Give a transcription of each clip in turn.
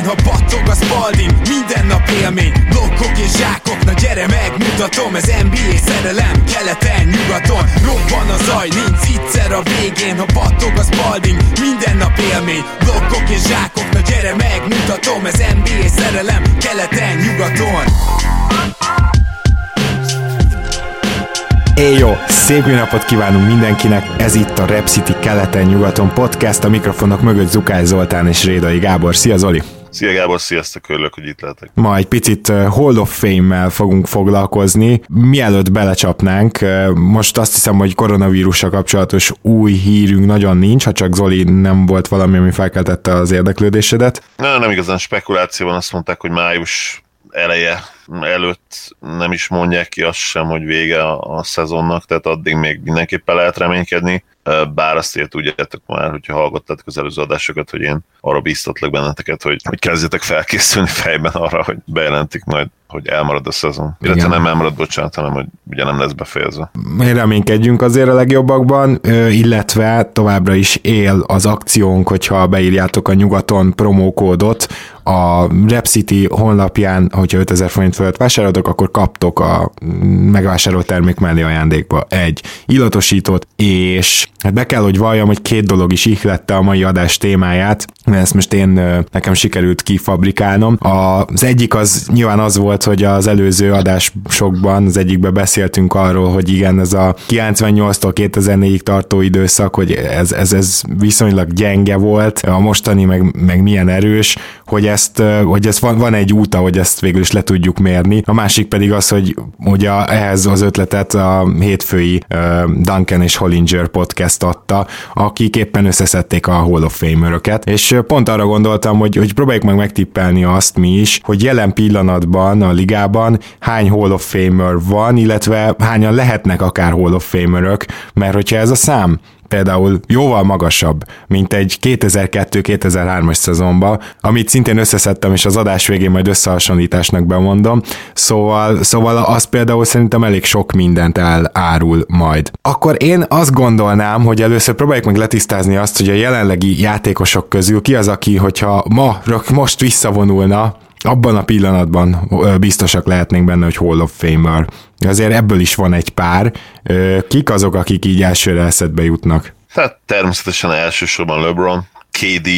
végén, ha battog a spalding Minden nap élmény, blokkok és zsákok Na gyere megmutatom, ez NBA szerelem Keleten, nyugaton, robban a zaj Nincs egyszer a végén, ha battog a spalding Minden nap élmény, blokkok és zsákok Na gyere megmutatom, ez NBA szerelem Keleten, nyugaton Éjjó! Szép jó napot kívánunk mindenkinek! Ez itt a Rep City keleten-nyugaton podcast, a mikrofonok mögött Zukály Zoltán és Rédai Gábor. Szia Zoli! Szia Gábor, sziasztok, örülök, hogy itt lehetek. Ma egy picit Hall of Fame-mel fogunk foglalkozni. Mielőtt belecsapnánk, most azt hiszem, hogy koronavírussal kapcsolatos új hírünk nagyon nincs, ha csak Zoli nem volt valami, ami felkeltette az érdeklődésedet. Na, nem igazán spekuláció van, azt mondták, hogy május eleje előtt nem is mondják ki azt sem, hogy vége a, a szezonnak, tehát addig még mindenképpen lehet reménykedni, bár azt ért tudjátok már, hogyha hallgattátok az előző adásokat, hogy én arra bíztatlak benneteket, hogy, hogy kezdjetek felkészülni fejben arra, hogy bejelentik majd hogy elmarad a szezon. Illetve nem elmarad, bocsánat, hanem hogy ugye nem lesz befejezve. Reménykedjünk azért a legjobbakban, illetve továbbra is él az akciónk, hogyha beírjátok a nyugaton promókódot, a Repcity honlapján, hogyha 5000 forint fölött vásároltok, akkor kaptok a megvásárolt termék mellé ajándékba egy illatosítót, és hát be kell, hogy valljam, hogy két dolog is ihlette a mai adás témáját, mert ezt most én nekem sikerült kifabrikálnom. Az egyik az nyilván az volt, hogy az előző adásokban, az egyikben beszéltünk arról, hogy igen, ez a 98-tól 2004-ig tartó időszak, hogy ez, ez, ez viszonylag gyenge volt, a mostani meg, meg milyen erős, hogy ezt, hogy ez van, van egy út, hogy ezt végül is le tudjuk mérni. A másik pedig az, hogy ugye ehhez az ötletet a hétfői Duncan és Hollinger podcast adta, akik éppen összeszedték a Hall of Famer-öket, és pont arra gondoltam, hogy, hogy próbáljuk meg megtippelni azt mi is, hogy jelen pillanatban a ligában hány Hall of Famer van, illetve hányan lehetnek akár Hall of Famerök, mert hogyha ez a szám például jóval magasabb, mint egy 2002-2003-as szezonban, amit szintén összeszedtem, és az adás végén majd összehasonlításnak bemondom, szóval, szóval az például szerintem elég sok mindent elárul majd. Akkor én azt gondolnám, hogy először próbáljuk meg letisztázni azt, hogy a jelenlegi játékosok közül ki az, aki, hogyha ma, most visszavonulna, abban a pillanatban biztosak lehetnénk benne, hogy Hall of Famer. Azért ebből is van egy pár. Kik azok, akik így elsőre eszedbe jutnak? Hát természetesen elsősorban LeBron, KD,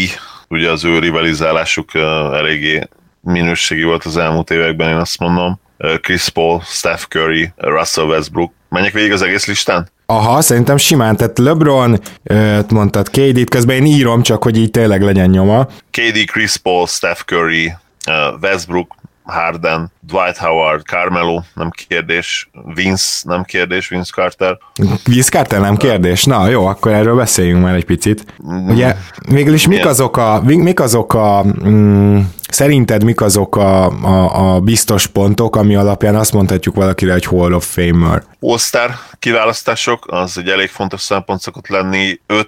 ugye az ő rivalizálásuk eléggé minőségi volt az elmúlt években, én azt mondom. Chris Paul, Steph Curry, Russell Westbrook. Menjek végig az egész listán? Aha, szerintem simán, tehát LeBron, mondtad KD-t, közben én írom csak, hogy így tényleg legyen nyoma. KD, Chris Paul, Steph Curry, Westbrook, Harden, Dwight Howard, Carmelo, nem kérdés, Vince, nem kérdés, Vince Carter. Vince Carter nem kérdés? Na jó, akkor erről beszéljünk már egy picit. Ugye végül is mik azok a, mik azok a mm, Szerinted mik azok a, a, a biztos pontok, ami alapján azt mondhatjuk valakire, hogy Hall of Famer? All-Star kiválasztások, az egy elég fontos szempont szokott lenni. 5-6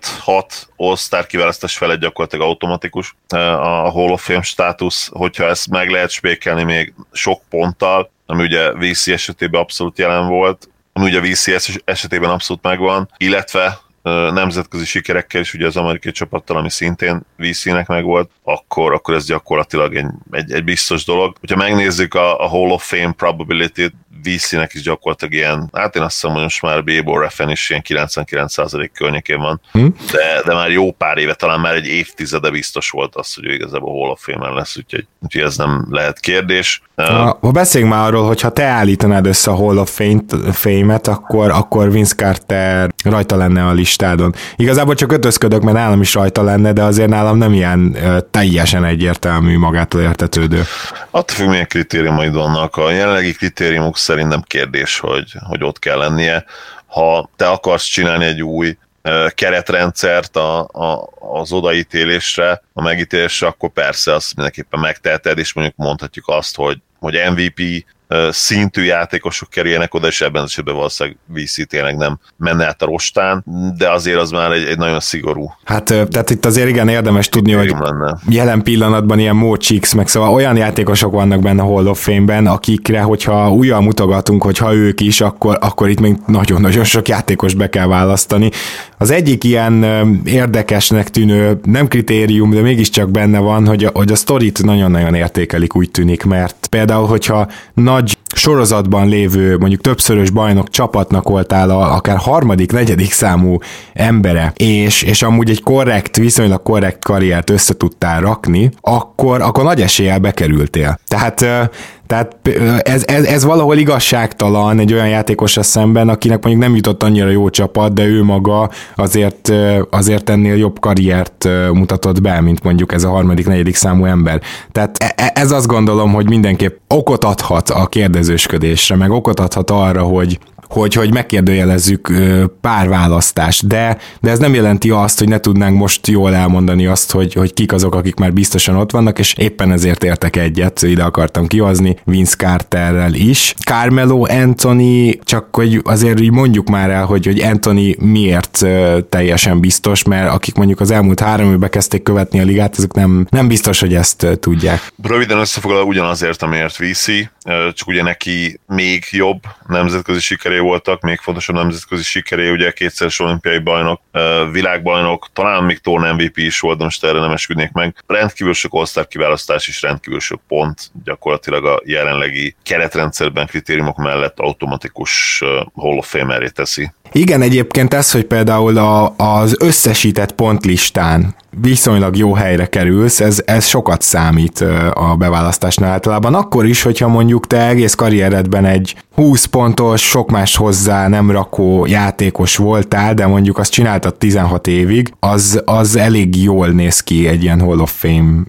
All-Star kiválasztás felett gyakorlatilag automatikus a Hall of Fame státusz, hogyha ezt meg lehet spékelni még sok ponttal, ami ugye VC esetében abszolút jelen volt, ami ugye VC esetében abszolút megvan, illetve nemzetközi sikerekkel, és ugye az amerikai csapattal, ami szintén VC-nek megvolt, akkor, akkor ez gyakorlatilag egy, egy, egy biztos dolog. Hogyha megnézzük a, a Hall of Fame probability-t, VC-nek is gyakorlatilag ilyen, hát én azt hiszem, hogy most már Bébo Refen is ilyen 99% környékén van, hm? de, de már jó pár éve, talán már egy évtizede biztos volt az, hogy ő igazából Hall of Fame-en lesz, úgyhogy, úgyhogy ez nem lehet kérdés. Ha, ha beszéljünk már arról, hogy ha te állítanád össze a Hall of Fame-et, akkor, akkor Vince Carter rajta lenne a listádon. Igazából csak ötözködök, mert nálam is rajta lenne, de azért nálam nem ilyen teljesen egyértelmű magától értetődő. Attól függ, milyen kritériumaid vannak. A jelenlegi kritériumok szerint nem kérdés, hogy, hogy ott kell lennie. Ha te akarsz csinálni egy új keretrendszert a, a, az odaítélésre, a megítélésre, akkor persze azt mindenképpen megteheted, és mondjuk mondhatjuk azt, hogy hogy MVP szintű játékosok kerüljenek oda, és ebben az esetben valószínűleg VC tényleg nem menne át a rostán, de azért az már egy, egy nagyon szigorú. Hát tehát itt azért igen érdemes tudni, hogy lenne. jelen pillanatban ilyen Mo meg szóval olyan játékosok vannak benne a Hall of Fame-ben, akikre, hogyha újjal mutogatunk, hogy ha ők is, akkor, akkor itt még nagyon-nagyon sok játékos be kell választani. Az egyik ilyen érdekesnek tűnő, nem kritérium, de mégiscsak benne van, hogy a, hogy a sztorit nagyon-nagyon értékelik, úgy tűnik, mert például, hogyha nagy sorozatban lévő, mondjuk többszörös bajnok csapatnak voltál a, akár harmadik, negyedik számú embere, és, és amúgy egy korrekt, viszonylag korrekt karriert össze tudtál rakni, akkor, akkor nagy eséllyel bekerültél. Tehát tehát ez, ez, ez valahol igazságtalan egy olyan játékosra szemben, akinek mondjuk nem jutott annyira jó csapat, de ő maga azért, azért ennél jobb karriert mutatott be, mint mondjuk ez a harmadik, negyedik számú ember. Tehát e, e, ez azt gondolom, hogy mindenképp okot adhat a kérdezősködésre, meg okot adhat arra, hogy, hogy, hogy megkérdőjelezzük pár választást, de, de ez nem jelenti azt, hogy ne tudnánk most jól elmondani azt, hogy, hogy kik azok, akik már biztosan ott vannak, és éppen ezért értek egyet, ide akartam kihozni Vince Carterrel is. Carmelo Anthony, csak hogy azért így mondjuk már el, hogy, hogy Anthony miért teljesen biztos, mert akik mondjuk az elmúlt három évben kezdték követni a ligát, azok nem, nem biztos, hogy ezt tudják. Röviden összefoglalva ugyanazért, amiért viszi, csak ugye neki még jobb nemzetközi sikeré voltak, még fontosabb nemzetközi sikeré, ugye kétszeres olimpiai bajnok, világbajnok, talán még torna MVP is volt, most erre nem esküdnék meg. Rendkívül sok all kiválasztás és rendkívül sok pont, gyakorlatilag a jelenlegi keretrendszerben kritériumok mellett automatikus Hall of Fame teszi. Igen, egyébként ez, hogy például a, az összesített pontlistán viszonylag jó helyre kerülsz, ez, ez sokat számít a beválasztásnál általában. Akkor is, hogyha mondjuk te egész karrieredben egy 20 pontos, sok más hozzá nem rakó játékos voltál, de mondjuk azt csináltad 16 évig, az, az elég jól néz ki egy ilyen Hall of Fame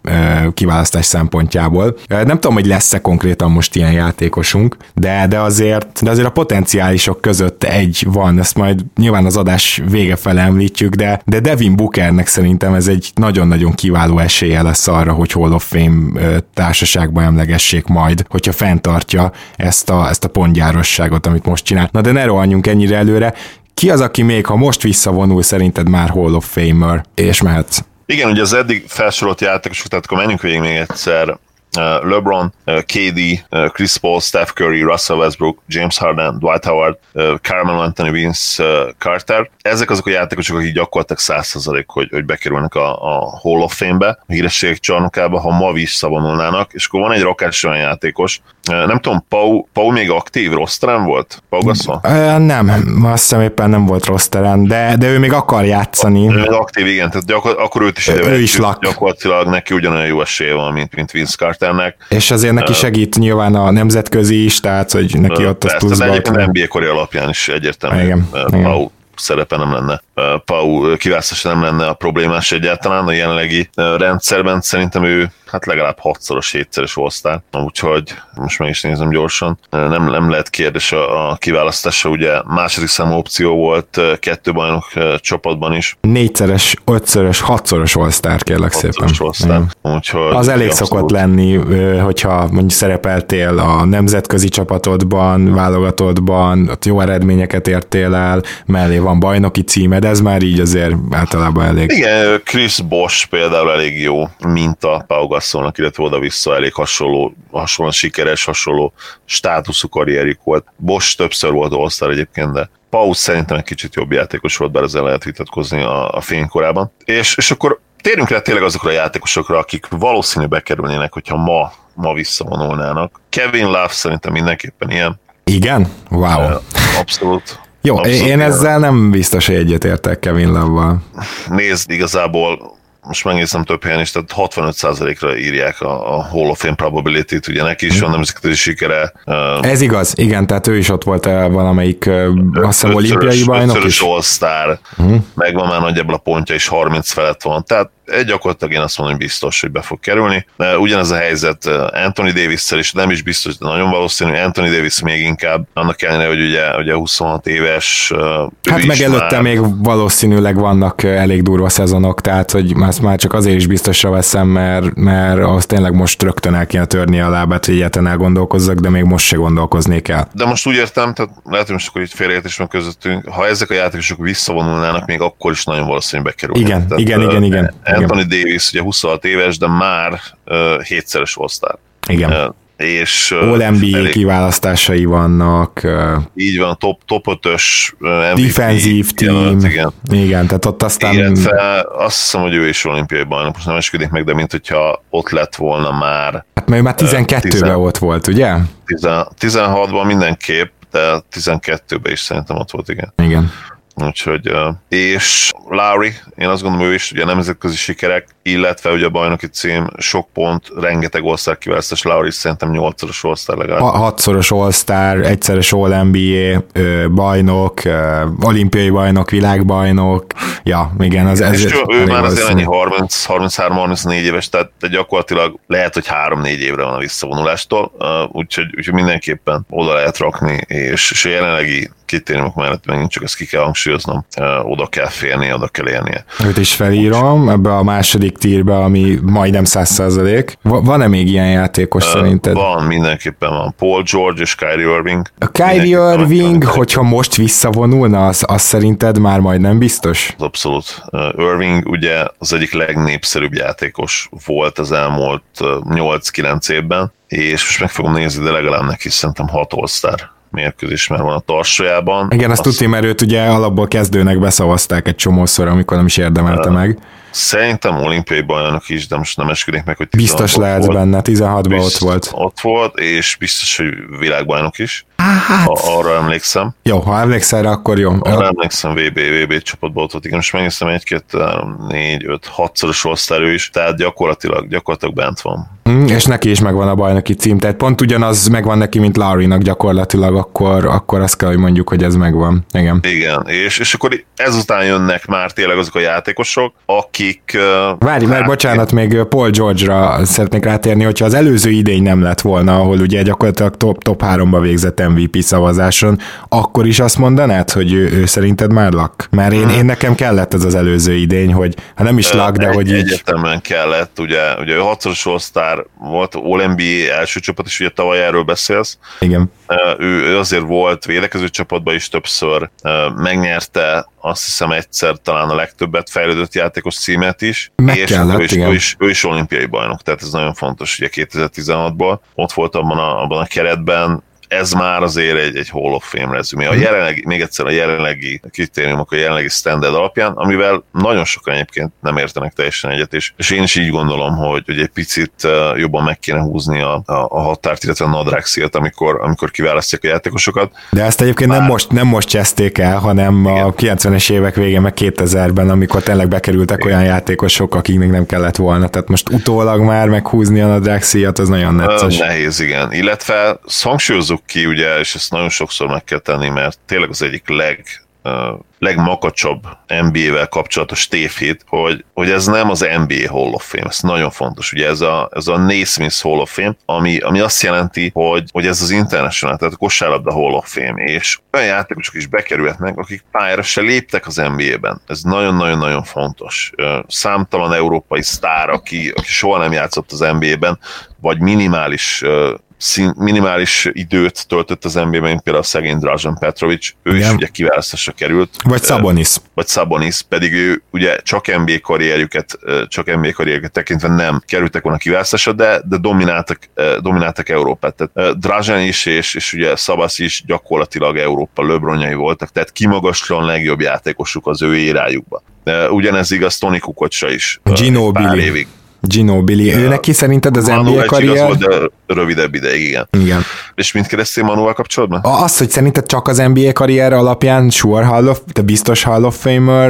kiválasztás szempontjából. Nem tudom, hogy lesz-e konkrétan most ilyen játékosunk, de, de azért, de azért a potenciálisok között egy van, ezt majd nyilván az adás vége fele említjük, de, de Devin Bookernek szerintem ez egy nagyon-nagyon kiváló esélye lesz arra, hogy Hall of Fame társaságba emlegessék majd, hogyha fenntartja ezt a, ezt a pontgyárosságot, amit most csinál. Na de ne rohanjunk ennyire előre. Ki az, aki még, ha most visszavonul, szerinted már Hall of Famer, és mehetsz? Igen, ugye az eddig felsorolt játékosok, tehát akkor menjünk végig még egyszer LeBron, uh, KD, uh, Chris Paul, Steph Curry, Russell Westbrook, James Harden, Dwight Howard, Carmelo Anthony, Vince Carter. Ezek azok a játékosok, akik gyakorlatilag 100% hogy, hogy bekerülnek a, a Hall of Fame-be, a hírességek csarnokába, ha ma visszavonulnának, és akkor van egy rakás olyan játékos, nem tudom, Pau, Pau még aktív rosteren volt? Pau Gasol? Nem, azt hiszem éppen nem volt rosteren, de, de ő még akar játszani. Ő aktív, igen, tehát gyakor, akkor őt is ő, ő is lak. Gyakorlatilag neki ugyanolyan jó esélye van, mint, mint Vince Carter karakternek. És azért neki segít nyilván a nemzetközi is, tehát hogy neki ott az pluszban. Ez egyébként NBA kori alapján is egyértelmű. Igen, igen szerepe nem lenne, Pau kiválasztása nem lenne a problémás egyáltalán a jelenlegi rendszerben. Szerintem ő hát legalább hatszoros, hétszeres osztál, úgyhogy most meg is nézem gyorsan. Nem, nem lehet kérdés a, a kiválasztása, ugye második számú opció volt kettő bajnok csapatban is. Négyszeres, ötszörös, hatszoros osztár kérlek szépen. Úgyhogy az elég abszolút. szokott lenni, hogyha mondjuk szerepeltél a nemzetközi csapatodban, válogatottban, ott jó eredményeket értél el, mellé van bajnoki címed, ez már így azért általában elég. Igen, Chris Bosch például elég jó minta Pau Gasolnak, illetve oda-vissza elég hasonló, hasonlóan sikeres, hasonló státuszú karrierjük volt. Bosch többször volt all egyébként, de Pau szerintem egy kicsit jobb játékos volt, bár ezzel lehet vitatkozni a, a fénykorában. És, és akkor térjünk rá tényleg azokra a játékosokra, akik valószínű bekerülnének, hogyha ma, ma visszavonulnának. Kevin Love szerintem mindenképpen ilyen. Igen? Wow. Abszolút. Jó, Abszolút én ezzel nem biztos, hogy egyetértek Kevin Love-val. Nézd, igazából most megnézem több helyen is, tehát 65%-ra írják a, a Hall of Fame probability-t, ugye neki is van nemzetközi sikere. Ez igaz, igen, tehát ő is ott volt valamelyik, azt hiszem, olimpiai bajnok is. All-Star, uh-huh. megvan már nagyjából a pontja, és 30 felett van, tehát gyakorlatilag én azt mondom, hogy biztos, hogy be fog kerülni. De ugyanez a helyzet Anthony Davis-szel is, nem is biztos, de nagyon valószínű, Anthony Davis még inkább, annak ellenére, hogy ugye, ugye 26 éves. Hát meg előtte már... még valószínűleg vannak elég durva szezonok, tehát hogy ezt már csak azért is biztosra veszem, mert, mert az tényleg most rögtön el kéne törni a lábát, hogy egyáltalán elgondolkozzak, de még most se gondolkoznék el. De most úgy értem, tehát lehet, hogy most akkor itt félreértés van közöttünk, ha ezek a játékosok visszavonulnának, még akkor is nagyon valószínű bekerülnek. Igen, tehát, igen, igen, igen. Anthony igen. Davis ugye 26 éves, de már uh, hétszeres all Igen. Uh, és All NBA elég, kiválasztásai vannak. Így van, top, top 5-ös MVP. Defensív team. Igen. igen, tehát ott aztán... Illetve azt hiszem, hogy ő is olimpiai bajnok, most nem eskedik meg, de mint hogyha ott lett volna már. Hát mert ő már 12-ben ott volt, ugye? 16-ban mindenképp, de 12-ben is szerintem ott volt, igen. Igen. Úgyhogy, és Lowry, én azt gondolom, ő is ugye nemzetközi sikerek, illetve ugye a bajnoki cím, sok pont, rengeteg all kiválasztás, Lowry szerintem 8-szoros all legalább. Ha, hatszoros all egyszeres All-NBA bajnok, olimpiai bajnok, világbajnok, ja, igen, az ez... És ő, ő már azért ennyi 33-34 éves, tehát gyakorlatilag lehet, hogy 3-4 évre van a visszavonulástól, úgyhogy, úgyhogy mindenképpen oda lehet rakni, és, és a jelenlegi kritériumok mellett megint csak ezt ki kell hangsúlyoznom, oda kell férni, oda kell élnie. Őt is felírom ebbe a második tírbe, ami majdnem száz százalék. Van-e még ilyen játékos uh, szerinted? Van, mindenképpen van. Paul George és Kyrie Irving. A Kyrie Irving, hogyha most visszavonulna, az, az szerinted már majdnem biztos? Abszolút. Irving ugye az egyik legnépszerűbb játékos volt az elmúlt uh, 8-9 évben, és most meg fogom nézni, de legalább neki szerintem 6 all mérkőzés már van a tarsajában. Igen, azt, azt tudni, mert őt ugye alapból kezdőnek beszavazták egy csomószor, amikor nem is érdemelte meg. Szerintem olimpiai bajnok is, de most nem esküdik meg, hogy Biztos lehet volt. benne, 16-ban ott volt. Ott volt, és biztos, hogy világbajnok is. Hát. A, arra emlékszem. Jó, ha emlékszel rá, akkor jó. Arra emlékszem, VB, VB csapatban ott volt. Igen, most megnéztem egy, két, négy, öt, hatszoros osztályú is, tehát gyakorlatilag, gyakorlatilag bent van. Mm, és neki is megvan a bajnoki cím, tehát pont ugyanaz megvan neki, mint Larry-nak gyakorlatilag, akkor, akkor azt kell, hogy mondjuk, hogy ez megvan. Igen. Igen, és, és akkor ezután jönnek már tényleg azok a játékosok, akik... Várj, mert hát, bocsánat, még Paul George-ra szeretnék rátérni, hogyha az előző idény nem lett volna, ahol ugye gyakorlatilag top, top 3-ba végzett MVP szavazáson, akkor is azt mondanád, hogy ő, ő szerinted már lak? Mert én, én nekem kellett ez az előző idény, hogy ha nem is lak, de hogy így... Egyetemen kellett, ugye, ugye ő hatszoros osztár volt, All-NBA első csapat, és ugye tavaly erről beszélsz. Igen. Ő, ő azért volt védekező csapatban is többször, megnyerte azt hiszem egyszer talán a legtöbbet fejlődött játékos címet is, Meg és kellett, ő, is, ő, is, ő is olimpiai bajnok, tehát ez nagyon fontos, ugye 2016-ban ott volt abban a, abban a keretben, ez már azért egy, egy Hall of Fame rezümé. A mhm. jelenlegi, még egyszer a jelenlegi kritériumok, a jelenlegi standard alapján, amivel nagyon sokan egyébként nem értenek teljesen egyet, és, és én is így gondolom, hogy, hogy egy picit jobban meg kéne húzni a, a, a határt, illetve a nadrágszíjat, amikor, amikor kiválasztják a játékosokat. De ezt egyébként Bár... nem most, nem most cseszték el, hanem Igen. a 90-es évek végén, meg 2000-ben, amikor tényleg bekerültek Igen. olyan játékosok, akiknek nem kellett volna. Tehát most utólag már meghúzni a nadrágszíjat, az nagyon necces. Nehéz, igen. Illetve hangsúlyozzuk ki, ugye, és ezt nagyon sokszor meg kell tenni, mert tényleg az egyik leg legmakacsabb NBA-vel kapcsolatos tévhit, hogy, hogy ez nem az NBA Hall of Fame, ez nagyon fontos. Ugye ez a, ez a Naismith Hall of Fame, ami, ami azt jelenti, hogy, hogy ez az International, tehát a kosárlabda Hall of Fame, és olyan játékosok is bekerülhetnek, akik pályára se léptek az NBA-ben. Ez nagyon-nagyon-nagyon fontos. Számtalan európai sztár, aki, aki soha nem játszott az NBA-ben, vagy minimális szín, minimális időt töltött az NBA-ben, mint például a szegény Dražan Petrovic, ő Igen. is ugye kiválasztásra került. Vagy Sabonis. Vagy Sabonis, pedig ő ugye csak NBA karrierjüket, csak NBA karrierjüket tekintve nem kerültek volna kiválasztásra, de, de domináltak, domináltak Európát. Tehát Dražan is, és, és ugye Szabasz is gyakorlatilag Európa löbronjai voltak, tehát kimagaslan legjobb játékosuk az ő érájukban. Ugyanez igaz Tony Kukocsra is. Ginobili. Pár évig. Ginobili. Ja. Ő neki szerinted az Manu NBA karrier? Volt, de rövidebb ideig, igen. igen. És mint kérdeztél Manuval kapcsolatban? Az, hogy szerinted csak az NBA karrier alapján sure Hall of, de biztos Hall of Famer?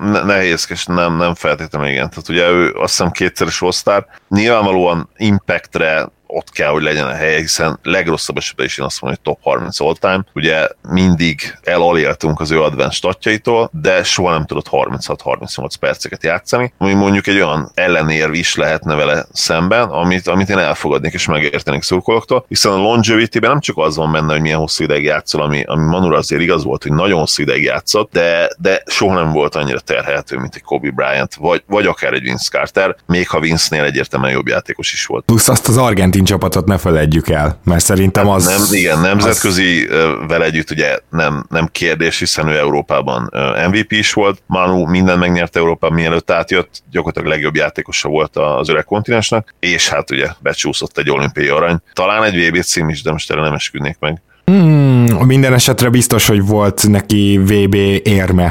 Ne, nehézkes, nem, nem feltétlenül igen. Tehát ugye ő azt hiszem kétszeres osztár. Nyilvánvalóan impactre ott kell, hogy legyen a helye, hiszen legrosszabb esetben is én azt mondom, hogy top 30 all time. Ugye mindig elaléltünk az ő advanced statjaitól, de soha nem tudott 36-38 perceket játszani, ami mondjuk egy olyan ellenérv is lehetne vele szemben, amit, amit én elfogadnék és megértenék szurkolóktól, hiszen a longevity-ben nem csak az van benne, hogy milyen hosszú ideig játszol, ami, ami Manura azért igaz volt, hogy nagyon hosszú ideig játszott, de, de soha nem volt annyira terhelhető, mint egy Kobe Bryant, vagy, vagy akár egy Vince Carter, még ha Vince-nél egyértelműen jobb játékos is volt. Plusz azt az argentin csapatot ne felejtjük el, mert szerintem az... Nem, igen, nemzetközi az... vele együtt ugye nem, nem kérdés, hiszen ő Európában MVP is volt, Manu minden megnyert Európában, mielőtt átjött, gyakorlatilag legjobb játékosa volt az öreg kontinensnek, és hát ugye becsúszott egy olimpiai arany. Talán egy VB cím is, de most erre nem esküdnék meg. Hmm, minden esetre biztos, hogy volt neki VB érme.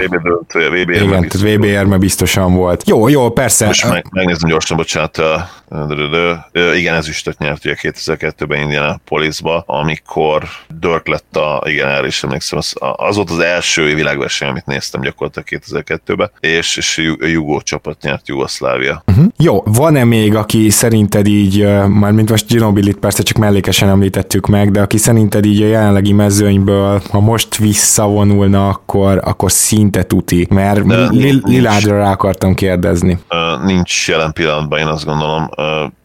VB érme. Igen, VB érme biztosan volt. Jó, jó, persze. Most meg, megnézem gyorsan, bocsánat. Igen, ezüstöt nyert ugye 2002-ben Indianapolisba, amikor Dirk lett a, igen, erre is emlékszem, az, az volt az első világverseny, amit néztem gyakorlatilag 2002-ben, és, és Jugó csapat nyert Jugoszlávia. Uh-huh. Jó, van-e még, aki szerinted így, már mint most Ginobilit persze csak mellékesen említettük meg, de aki szerinted így a jelenlegi mezőnyből, ha most visszavonulna, akkor, akkor szinte tuti, mert Liládra rá akartam kérdezni. Nincs jelen pillanatban, én azt gondolom,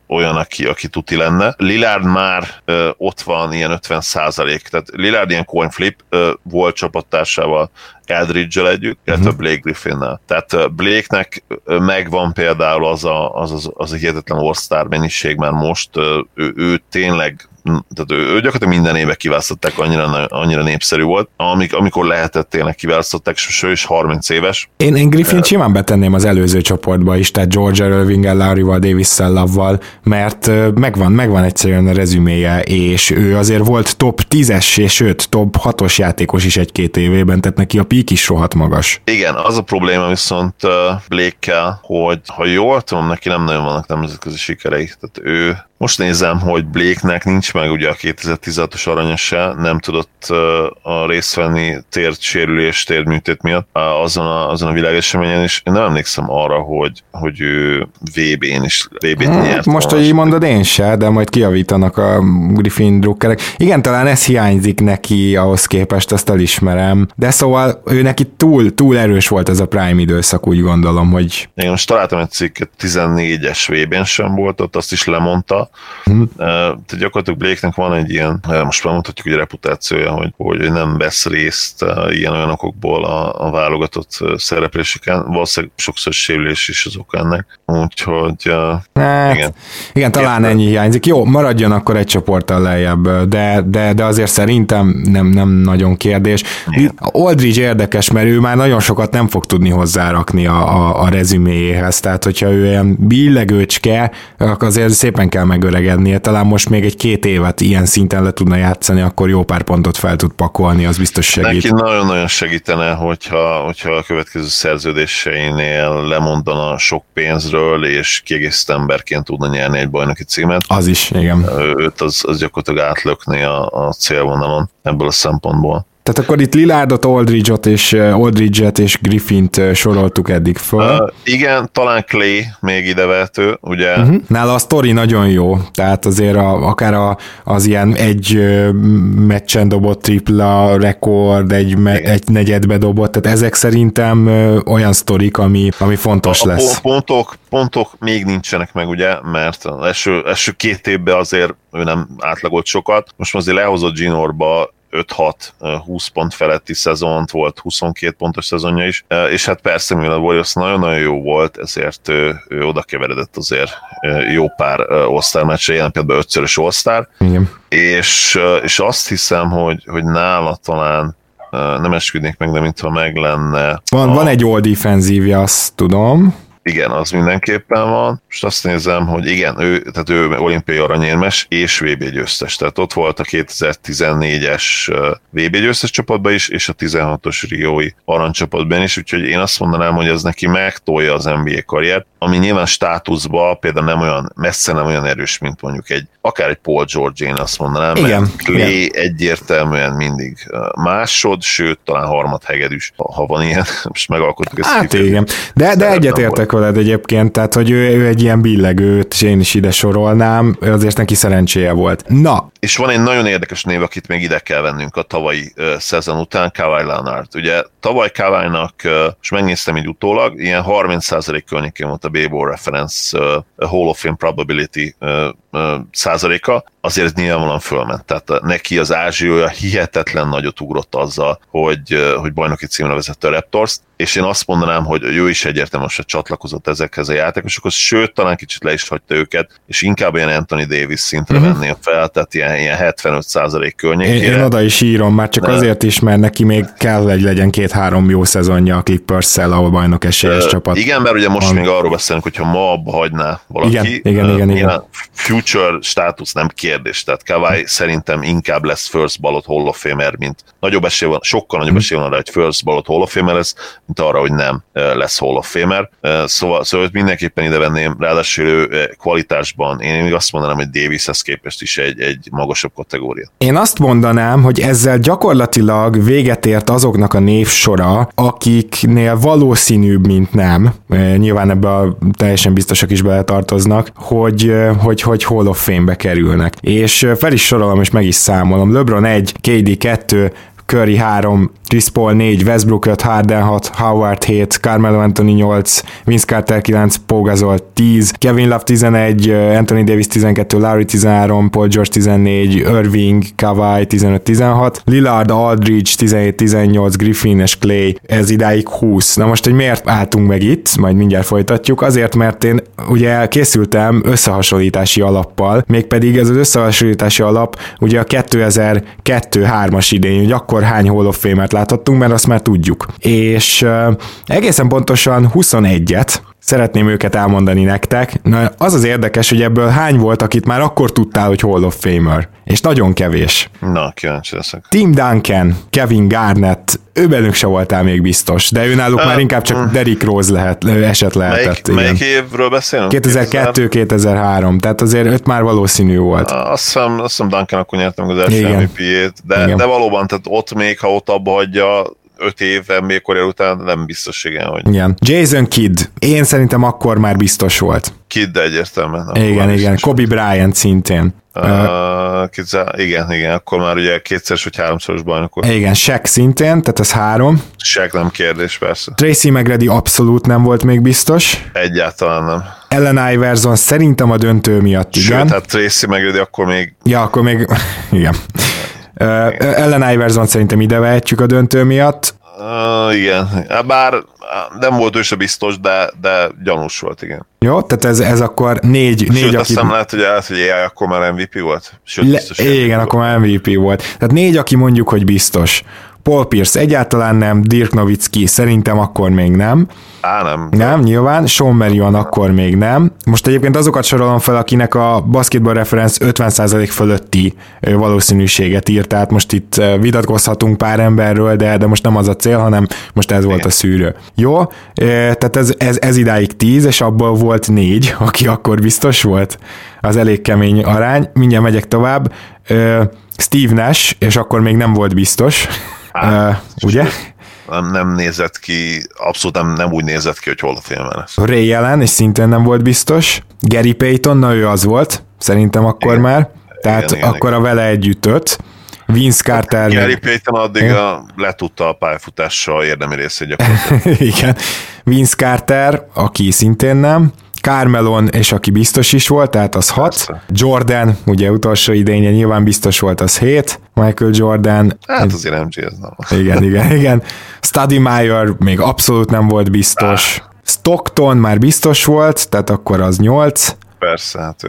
olyan, aki, aki tuti lenne. Lillard már ö, ott van ilyen 50 százalék, tehát Lillard ilyen coin flip ö, volt csapattársával Eldridge-el együtt, illetve uh-huh. Blake Griffin-nel. Tehát Blake-nek megvan például az a, az, az, az a hihetetlen all mennyiség már most, ő, ő tényleg tehát ő, ő gyakorlatilag minden éve kiválasztották, annyira, annyira népszerű volt, amik, amikor lehetett tényleg kiválasztották, és ő is 30 éves. Én, én Griffin uh, simán betenném az előző csoportba is, tehát George Irving-el, Larry-val, davis Love-val, mert megvan, megvan egyszerűen a rezüméje, és ő azért volt top 10-es, és sőt, top 6-os játékos is egy-két évében, tehát neki a pík is rohadt magas. Igen, az a probléma viszont Blake-kel, hogy ha jól tudom, neki nem nagyon vannak nemzetközi sikerei, tehát ő most nézem, hogy Blake-nek nincs meg ugye a 2016-os aranyasa, nem tudott a részt venni tért sérülés, térműtét miatt azon a, azon a világeseményen, és én nem emlékszem arra, hogy, hogy ő VB-n is VB-t hmm, nyert. Most, hogy így mondod, én se, de majd kiavítanak a Griffin drukkerek. Igen, talán ez hiányzik neki ahhoz képest, azt elismerem, de szóval ő neki túl, túl erős volt ez a Prime időszak, úgy gondolom, hogy... Én most találtam egy cikket, 14-es VB-n sem volt ott, azt is lemondta, Hmm. Tehát gyakorlatilag Blake-nek van egy ilyen, most már mondhatjuk, hogy reputációja, hogy, hogy nem vesz részt ilyen olyan okokból a, a válogatott szerepléseken. Valószínűleg sokszor sérülés is az ok ennek. Úgyhogy hát, igen. Igen, talán igen. ennyi hiányzik. Jó, maradjon akkor egy csoporttal lejjebb, de, de, de azért szerintem nem, nem nagyon kérdés. Igen. Aldridge érdekes, mert ő már nagyon sokat nem fog tudni hozzárakni a, a, a rezüméjéhez, tehát hogyha ő ilyen billegőcske, akkor azért szépen kell megöregednie, talán most még egy két évet ilyen szinten le tudna játszani, akkor jó pár pontot fel tud pakolni, az biztos segít. Neki nagyon-nagyon segítene, hogyha, hogyha a következő szerződéseinél lemondana sok pénzről, és kiegészítő emberként tudna nyerni egy bajnoki címet. Az is, igen. Őt az, az gyakorlatilag átlökni a, a célvonalon ebből a szempontból. Tehát akkor itt Lilárdot, Aldridge-ot és Aldridge-et és Griffint soroltuk eddig fel. Uh, igen, talán Clay még idevető, ugye? Uh-huh. Nála a sztori nagyon jó, tehát azért a, akár a, az ilyen egy meccsen dobott tripla rekord, egy, me, egy negyedbe dobott, tehát ezek szerintem olyan sztorik, ami, ami fontos a, lesz. A pontok, pontok még nincsenek meg, ugye, mert első, első két évben azért ő nem átlagolt sokat, most azért lehozott Ginorba 5-6-20 pont feletti szezont, volt 22 pontos szezonja is, és hát persze, mivel a Warriors nagyon-nagyon jó volt, ezért ő, ő oda keveredett azért jó pár All-Star meccsre, jelen pillanatban ötszörös Igen. És, és azt hiszem, hogy, hogy nála talán nem esküdnék meg, de mintha meg lenne. Van, a... van egy old defenzívja, azt tudom. Igen, az mindenképpen van. Most azt nézem, hogy igen, ő, tehát ő olimpiai aranyérmes és VB győztes. Tehát ott volt a 2014-es VB győztes csapatban is, és a 16-os Riói aranycsapatban is, úgyhogy én azt mondanám, hogy ez neki megtolja az NBA karriert, ami nyilván státuszba például nem olyan, messze nem olyan erős, mint mondjuk egy, akár egy Paul George, én azt mondanám, igen, mert Clay igen. egyértelműen mindig másod, sőt, talán harmad hegedűs, ha van ilyen, most megalkottuk ezt. Hát igen, de, de egyetértek, veled egyébként, tehát hogy ő, ő egy ilyen billegőt, és én is ide sorolnám, azért neki szerencséje volt. Na, és van egy nagyon érdekes név, akit még ide kell vennünk a tavalyi uh, szezon után, Kawhi Leonard. Ugye tavaly Kawhi-nak, és megnéztem így utólag, ilyen 30% környékén volt a Baseball Reference uh, Hall of Fame Probability uh, uh, százaléka, azért ez nyilvánvalóan fölment. Tehát neki az ázsiója hihetetlen nagyot ugrott azzal, hogy, hogy bajnoki címre vezette a Raptors-t, és én azt mondanám, hogy ő is egyértelműen csatlakozott ezekhez a játékosokhoz, sőt, talán kicsit le is hagyta őket, és inkább ilyen Anthony Davis szintre uh-huh. venni a fel, tehát ilyen, ilyen 75% környékére. Én, én oda is írom, már csak De... azért is, mert neki még kell, hogy legyen két-három jó szezonja a Clippers-szel, ahol bajnok esélyes uh, csapat. Igen, mert ugye most van. még arról beszélünk, hogyha ma abba hagyná valaki. Igen, igen, uh, igen, igen. Future státusz nem kérdés, tehát Kawai hmm. szerintem inkább lesz first ballot Hall of Famer, mint nagyobb esély van, sokkal nagyobb hmm. esély van arra, hogy first ballot Hall of Famer lesz, mint arra, hogy nem lesz Hall of Famer. Szóval, szóval mindenképpen ide venném, ráadásul ő kvalitásban, én még azt mondanám, hogy Davishez képest is egy, egy magasabb kategória. Én azt mondanám, hogy ezzel gyakorlatilag véget ért azoknak a névsora, akiknél valószínűbb, mint nem, nyilván ebbe a teljesen biztosak is beletartoznak, hogy, hogy, hogy Hall of Fame-be kerülnek. És fel is sorolom, és meg is számolom. LeBron 1, KD 2, Curry 3, Chris Paul 4, Westbrook 5, Harden 6, Howard 7, Carmelo Anthony 8, Vince Carter 9, Paul Gasol 10, Kevin Love 11, Anthony Davis 12, Larry 13, Paul George 14, Irving, Kawhi 15-16, Lillard, Aldridge 17-18, Griffin és Clay, ez idáig 20. Na most, hogy miért álltunk meg itt, majd mindjárt folytatjuk, azért, mert én ugye készültem összehasonlítási alappal, mégpedig ez az összehasonlítási alap ugye a 2002-3-as idén, hogy akkor hány Hall of Fame-et láthattunk, mert azt már tudjuk. És egészen pontosan 21-et, szeretném őket elmondani nektek. Na, az az érdekes, hogy ebből hány volt, akit már akkor tudtál, hogy Hall of Famer. És nagyon kevés. Na, kíváncsi leszek. Tim Duncan, Kevin Garnett, ő bennük se voltál még biztos, de ő náluk uh, már inkább csak Derrick Rose lehet, eset lehetett. Melyik, melyik évről beszélünk? 2002-2003, tehát azért öt már valószínű volt. Azt hiszem, azt hiszem Duncan akkor nyertem az első MVP-jét, de, de valóban, tehát ott még, ha ott abba hagyja, öt év NBA karrier után nem biztos, igen, hogy... Igen. Jason Kidd, én szerintem akkor már biztos volt. Kidd egyértelműen. Igen, igen. Kobe Bryant szintén. Uh, kétszer, igen, igen, akkor már ugye kétszeres vagy háromszoros bajnok volt. Igen, Shaq szintén, tehát ez három. Shaq nem kérdés, persze. Tracy McGrady abszolút nem volt még biztos. Egyáltalán nem. Ellen Iverson szerintem a döntő miatt, igen. Sőt, tehát Tracy McGrady akkor még... Ja, akkor még... igen. Ellen Iverson szerintem ide vehetjük a döntő miatt. Uh, igen, bár nem volt ő se biztos, de, de gyanús volt, igen. Jó, tehát ez, ez akkor négy, Sőt, négy Sőt, aki... azt lehet, hogy az, hogy AI akkor már MVP volt. Sőt, Le, igen, volt. akkor már MVP volt. Tehát négy, aki mondjuk, hogy biztos. Paul Pierce egyáltalán nem, Dirk Nowitzki szerintem akkor még nem. Á, nem. Nem, nyilván, Sean Marion akkor még nem. Most egyébként azokat sorolom fel, akinek a Basketball Reference 50% fölötti valószínűséget írt, tehát most itt vitatkozhatunk pár emberről, de, de most nem az a cél, hanem most ez volt a szűrő. Jó, tehát ez, ez, ez idáig 10, és abból volt négy, aki akkor biztos volt. Az elég kemény arány. Mindjárt megyek tovább. Steve Nash, és akkor még nem volt biztos. Á, uh, ugye? Nem, nem nézett ki, abszolút nem, nem úgy nézett ki, hogy hol a filmen lesz. Ray Allen, és szintén nem volt biztos. Gary Payton, na ő az volt, szerintem akkor igen. már. Tehát igen, akkor igen. a vele együtt öt. Vince Carter. Gary Payton addig a, letudta a pályafutással érdemi részét gyakorlatilag. igen. Vince Carter, aki szintén nem. Carmelon, és aki biztos is volt, tehát az 6. Jordan, ugye utolsó idénye nyilván biztos volt, az 7. Michael Jordan. Hát azért ez nem. Igen, igen, igen. Studdy Meyer még abszolút nem volt biztos. Stockton már biztos volt, tehát akkor az 8. Persze, hát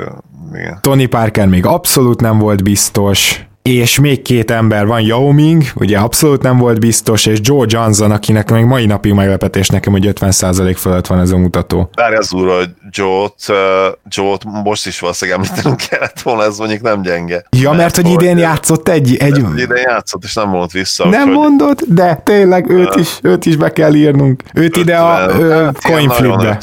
igen. Tony Parker még abszolút nem volt biztos és még két ember van, Yao Ming, ugye abszolút nem volt biztos, és Joe Johnson, akinek még mai napig meglepetés nekem, hogy 50% fölött van ez a mutató. Várj az úr, hogy Joe-t, Joe-t most is valószínűleg említenünk kellett volna, ez mondjuk nem gyenge. Ja, mert, mert hogy idén játszott egy... egy... Idén játszott, és nem mondott vissza. Nem hogy... mondod, de tényleg őt, is, őt is be kell írnunk. Őt ide a hát, coinflipbe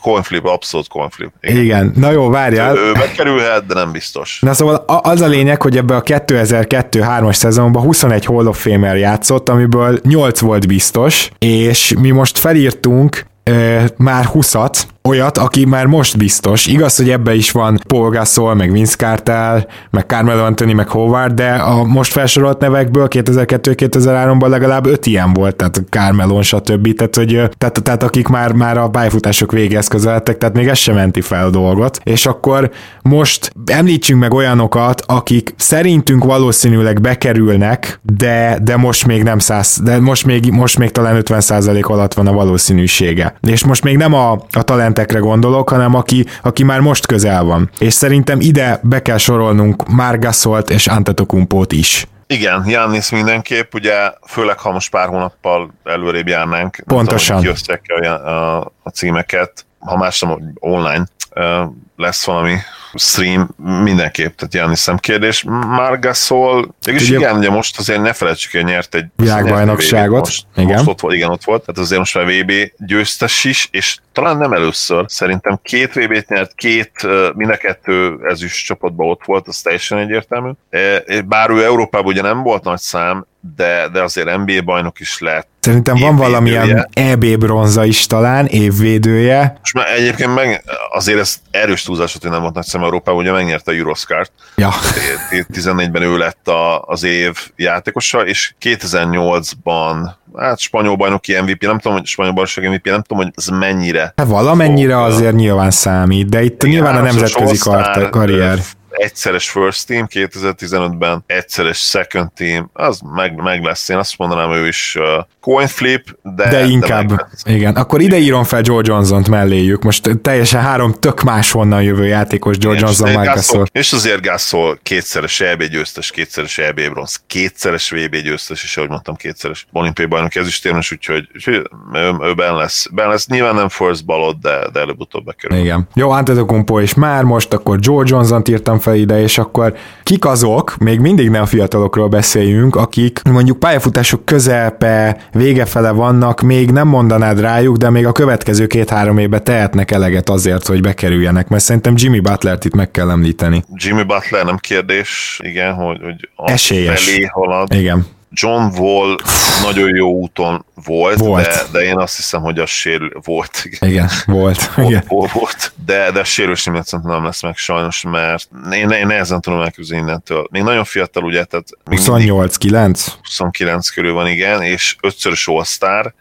coinflip, abszolút coinflip. Igen. Igen, na jó, várjál. Ő bekerülhet, de nem biztos. Na szóval az a lényeg, hogy ebbe a 2002-3-as szezonban 21 Hall of Famer játszott, amiből 8 volt biztos, és mi most felírtunk már 20-at, olyat, aki már most biztos. Igaz, hogy ebbe is van Paul Gasol, meg Vince Carter, meg Carmelo Anthony, meg Howard, de a most felsorolt nevekből 2002-2003-ban legalább öt ilyen volt, tehát Carmelo, stb. Tehát, hogy, tehát, tehát akik már, már a pályafutások végéhez közeledtek, tehát még ez sem menti fel a dolgot. És akkor most említsünk meg olyanokat, akik szerintünk valószínűleg bekerülnek, de, de most még nem száz, de most még, most még talán 50% alatt van a valószínűsége. És most még nem a, a talentekre gondolok, hanem aki, aki már most közel van. És szerintem ide be kell sorolnunk Margasolt és Antetokumpót is. Igen, Jannis mindenképp, ugye főleg ha most pár hónappal előrébb járnánk. Pontosan. Nem tudom, a, a, a címeket, ha más nem online lesz valami stream mindenképp, tehát ilyen hiszem kérdés. Margasol, ugye, igen, ugye most azért ne felejtsük, hogy nyert egy világbajnokságot. Most, igen. most ott volt, igen, ott volt, tehát azért most már VB győztes is, és talán nem először, szerintem két VB-t nyert, két, mind a kettő ezüst csapatban ott volt, az teljesen egyértelmű. Bár ő Európában ugye nem volt nagy szám, de, de azért NBA bajnok is lett. Szerintem van valamilyen EB bronza is talán, évvédője. És már egyébként meg azért ez erős túlzás, hogy nem volt nagy szem Európában, ugye megnyerte a Euroscart. Ja. 14-ben ő lett a, az év játékosa, és 2008-ban hát spanyol bajnoki MVP, nem tudom, hogy spanyol bajnoki MVP, nem tudom, hogy ez mennyire. Hát valamennyire azért nyilván számít, de itt igen, nyilván a nemzetközi karrier egyszeres first team 2015-ben, egyszeres second team, az meg, meg lesz. Én azt mondanám, ő is uh, coin flip, de... De inkább, de igen. Akkor ide írom fel Joe Johnson-t melléjük. Most teljesen három tök máshonnan jövő játékos Joe igen, Johnson, Mike Gasol. És azért Gasol kétszeres EB győztes, kétszeres EB bronz, kétszeres VB győztes, és ahogy mondtam, kétszeres olimpiai bajnok ezüstérmes, úgyhogy, úgyhogy ő, ő ben lesz. Ben lesz. Nyilván nem first ballot, de, de előbb-utóbb bekerül. Igen. Jó, Antetokounmpo és már most akkor Joe Johnson-t írtam fel ide, és akkor kik azok, még mindig nem fiatalokról beszéljünk, akik mondjuk pályafutások közelpe, vége fele vannak, még nem mondanád rájuk, de még a következő két-három évben tehetnek eleget azért, hogy bekerüljenek, mert szerintem Jimmy Butler-t itt meg kell említeni. Jimmy Butler nem kérdés, igen, hogy, hogy Esélyes. felé halad. Igen. John Wall nagyon jó úton volt, volt. De, de én azt hiszem, hogy az sérül volt. Igen, volt. volt, igen. volt, volt. De, de sérülés miatt szerintem nem lesz meg sajnos, mert én, én nehezen tudom elképzelni innentől. Még nagyon fiatal, ugye, tehát 28-9? 29 körül van, igen, és ötszörös all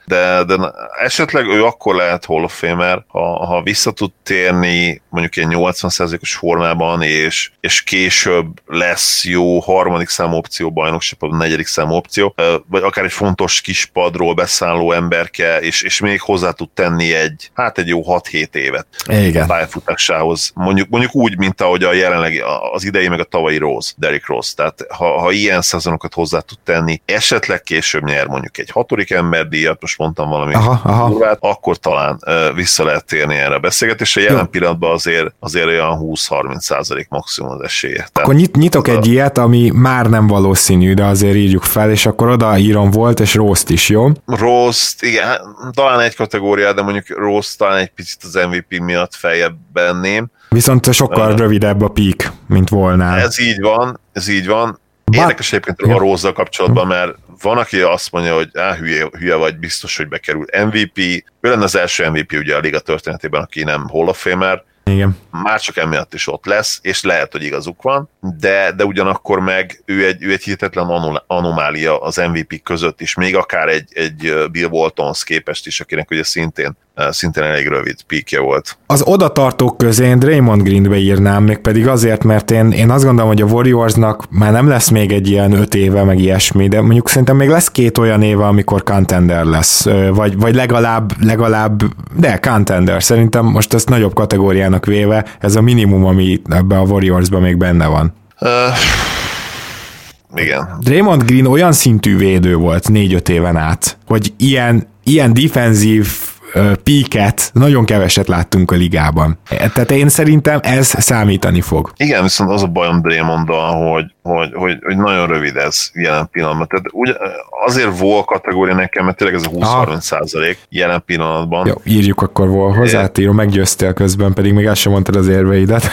de, de esetleg ő akkor lehet Hall of Famer, ha, ha vissza tud térni mondjuk ilyen 80%-os formában, és, és később lesz jó harmadik számú opció bajnokságban, negyedik számú opció, vagy akár egy fontos kis padról beszálló emberke, és, és még hozzá tud tenni egy, hát egy jó 6-7 évet Igen. a pályafutásához. Mondjuk, mondjuk úgy, mint ahogy a jelenlegi, az idei meg a tavalyi Rose, Derrick Rose. Tehát ha, ha ilyen szezonokat hozzá tud tenni, esetleg később nyer mondjuk egy hatodik emberdíjat, most mondtam valami aha, aha. Durvát, akkor talán vissza lehet térni erre a beszélgetésre. Jelen Jó. pillanatban azért, azért olyan 20-30 százalék maximum az esélye. Tehát, akkor nyit, nyitok egy a... ilyet, ami már nem valószínű, de azért írjuk fel, és akkor odaírom volt, és Rose-t is, jó? Rose, igen, hát talán egy kategória, de mondjuk Rose talán egy picit az MVP miatt feljebb benném. Viszont sokkal uh, rövidebb a peak, mint volna. Ez így van, ez így van. Érdekes egyébként a rose kapcsolatban, mert van, aki azt mondja, hogy á, hülye, hülye vagy, biztos, hogy bekerül MVP. Ő lenne az első MVP ugye a liga történetében, aki nem Hall of Famer, igen. Már csak emiatt is ott lesz, és lehet, hogy igazuk van, de, de ugyanakkor meg ő egy, ő egy hihetetlen anomália az MVP között is, még akár egy, egy Bill Waltonhoz képest is, akinek ugye szintén szintén elég rövid píkje volt. Az odatartók közé én Draymond Green-be írnám, még pedig azért, mert én, én azt gondolom, hogy a Warriorsnak már nem lesz még egy ilyen öt éve, meg ilyesmi, de mondjuk szerintem még lesz két olyan éve, amikor contender lesz, vagy, vagy legalább, legalább, de contender, szerintem most ezt nagyobb kategóriának véve, ez a minimum, ami ebbe a Warriorsban még benne van. Uh, igen. Draymond Green olyan szintű védő volt négy-öt éven át, hogy ilyen, ilyen defenzív píket nagyon keveset láttunk a ligában. Tehát én szerintem ez számítani fog. Igen, viszont az a bajom Draymonddal, hogy, hogy, hogy, hogy nagyon rövid ez jelen pillanatban. Tehát ugye, azért volt kategória nekem, mert tényleg ez a 20-30 százalék jelen pillanatban. Jó, írjuk akkor volt hozzá, írom, meggyőztél közben, pedig még el sem mondtad az érveidet.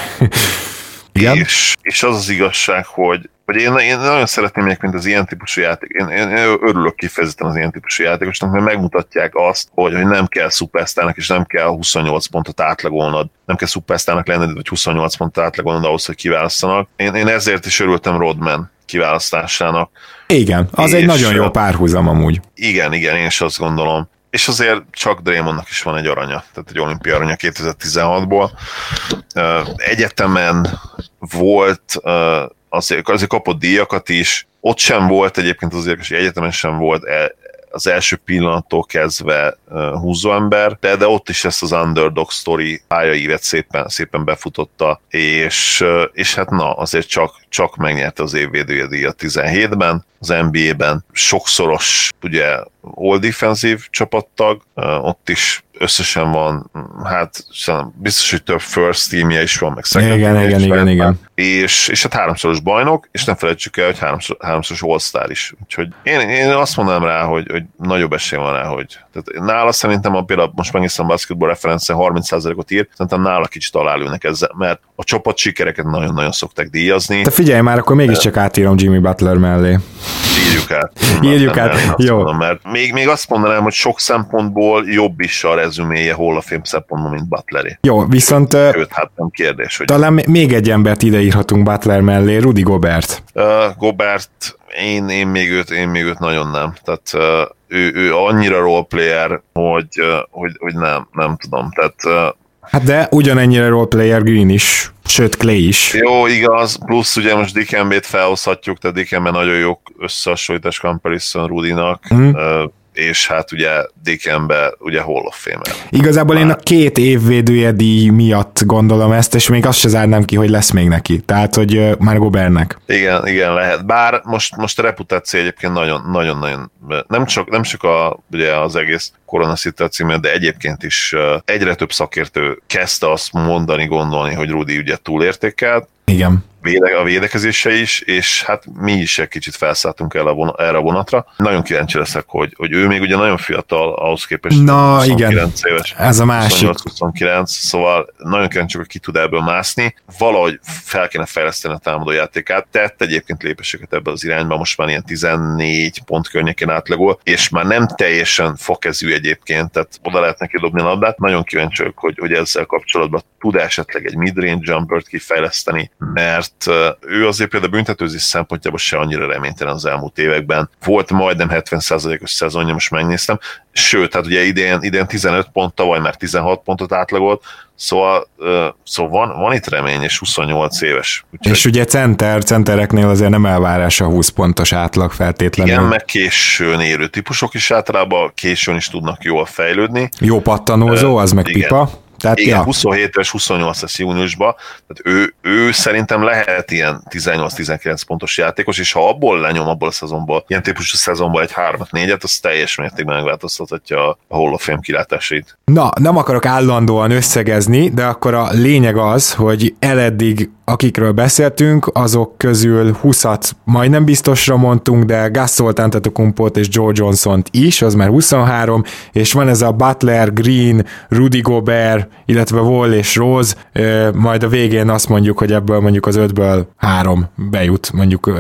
Igen? És, és az az igazság, hogy hogy én, én nagyon szeretném egyébként az ilyen típusú játék, én, én, én örülök kifejezetten az ilyen típusú játékosnak, mert megmutatják azt, hogy, hogy nem kell szupersztárnak, és nem kell 28 pontot átlagolnod, nem kell szupersztárnak lenned, vagy 28 pontot átlagolnod ahhoz, hogy kiválasztanak. Én, én ezért is örültem Rodman kiválasztásának. Igen, az egy nagyon jó párhuzam amúgy. Igen, igen, én is azt gondolom. És azért csak Draymondnak is van egy aranya, tehát egy olimpia aranya 2016-ból. Egyetemen volt, azért, azért kapott díjakat is, ott sem volt egyébként azért, hogy egyetemen sem volt e, az első pillanattól kezdve húzó ember, de, de ott is ezt az underdog story pályaívet szépen, szépen befutotta, és, és hát na, azért csak, csak megnyerte az évvédője díjat 17-ben, az NBA-ben sokszoros, ugye, all defensive csapattag, ott is összesen van, hát biztos, hogy több first teamje is van, meg second igen, igen, igen, igen. És, és hát háromszoros bajnok, és nem felejtsük el, hogy háromszor, háromszoros all is. Úgyhogy én, én azt mondanám rá, hogy, hogy nagyobb esély van rá, hogy tehát nála szerintem a például most megnéztem a basketball reference 30%-ot ír, szerintem nála kicsit alálülnek ezzel, mert a csapat sikereket nagyon-nagyon szokták díjazni. Te figyelj már, akkor mégiscsak átírom Jimmy Butler mellé. Írjuk át. Írjuk át, jó. Mondom, mert még, még azt mondanám, hogy sok szempontból jobb is a of Fame szempontból, mint Butleré. Jó, viszont... Sőt, hát nem kérdés, hogy... Talán még egy embert ideírhatunk Butler mellé, Rudy Gobert. Uh, Gobert, én, én, még őt, én még őt nagyon nem. Tehát uh, ő, ő annyira roleplayer, hogy, uh, hogy, hogy nem, nem tudom. Tehát uh, Hát de ugyanennyire roleplayer Green is, sőt Clay is. Jó, igaz, plusz ugye most Dikembét felhozhatjuk, tehát Dikembe nagyon jó összehasonlítás comparison Rudinak. Mm. Uh, és hát ugye Dickenbe ugye Hall of Fame-er. Igazából Már... én a két évvédője díj miatt gondolom ezt, és még azt se zárnám ki, hogy lesz még neki. Tehát, hogy már Gobernek. Igen, igen, lehet. Bár most, most a reputáció egyébként nagyon-nagyon nem csak, nem csak a, ugye az egész koronaszituáció miatt, de egyébként is egyre több szakértő kezdte azt mondani, gondolni, hogy Rudi ugye túlértékelt. Igen véde, a védekezése is, és hát mi is egy kicsit felszálltunk el a von, erre a vonatra. Nagyon kíváncsi leszek, hogy, hogy ő még ugye nagyon fiatal ahhoz képest. Na, igen. éves. Ez a másik. 28-29, szóval nagyon kíváncsi, hogy ki tud ebből mászni. Valahogy fel kéne fejleszteni a támadó játékát. Tett egyébként lépéseket ebbe az irányba, most már ilyen 14 pont környékén átlagol, és már nem teljesen fakezű egyébként, tehát oda lehet neki dobni a labdát. Nagyon kíváncsi hogy, hogy ezzel kapcsolatban tud esetleg egy midrange jumpert kifejleszteni, mert ő azért például büntetőzés szempontjából se annyira reménytelen az elmúlt években. Volt majdnem 70%-os szezonja, most megnéztem, sőt, hát ugye idén, idén 15 pont, tavaly már 16 pontot átlagolt, Szóval, szóval van, van itt remény, és 28 éves. Úgyhogy... És ugye center, centereknél azért nem elvárás a 20 pontos átlag feltétlenül. Igen, meg későn érő típusok is általában későn is tudnak jól fejlődni. Jó pattanózó, az meg igen. pipa. Tehát, Igen, ja. 27 és 28 lesz júniusban, tehát ő, ő szerintem lehet ilyen 18-19 pontos játékos, és ha abból lenyom, abból a szezonból, ilyen típusú szezonból egy 3-4-et, az teljes mértékben megváltoztathatja a Hall of Fame kilátásait. Na, nem akarok állandóan összegezni, de akkor a lényeg az, hogy eleddig akikről beszéltünk, azok közül 20-at majdnem biztosra mondtunk, de Gasol, Antetokumpot és Joe Johnson-t is, az már 23, és van ez a Butler, Green, Rudy Gobert, illetve Wall és Rose, majd a végén azt mondjuk, hogy ebből mondjuk az ötből három bejut, mondjuk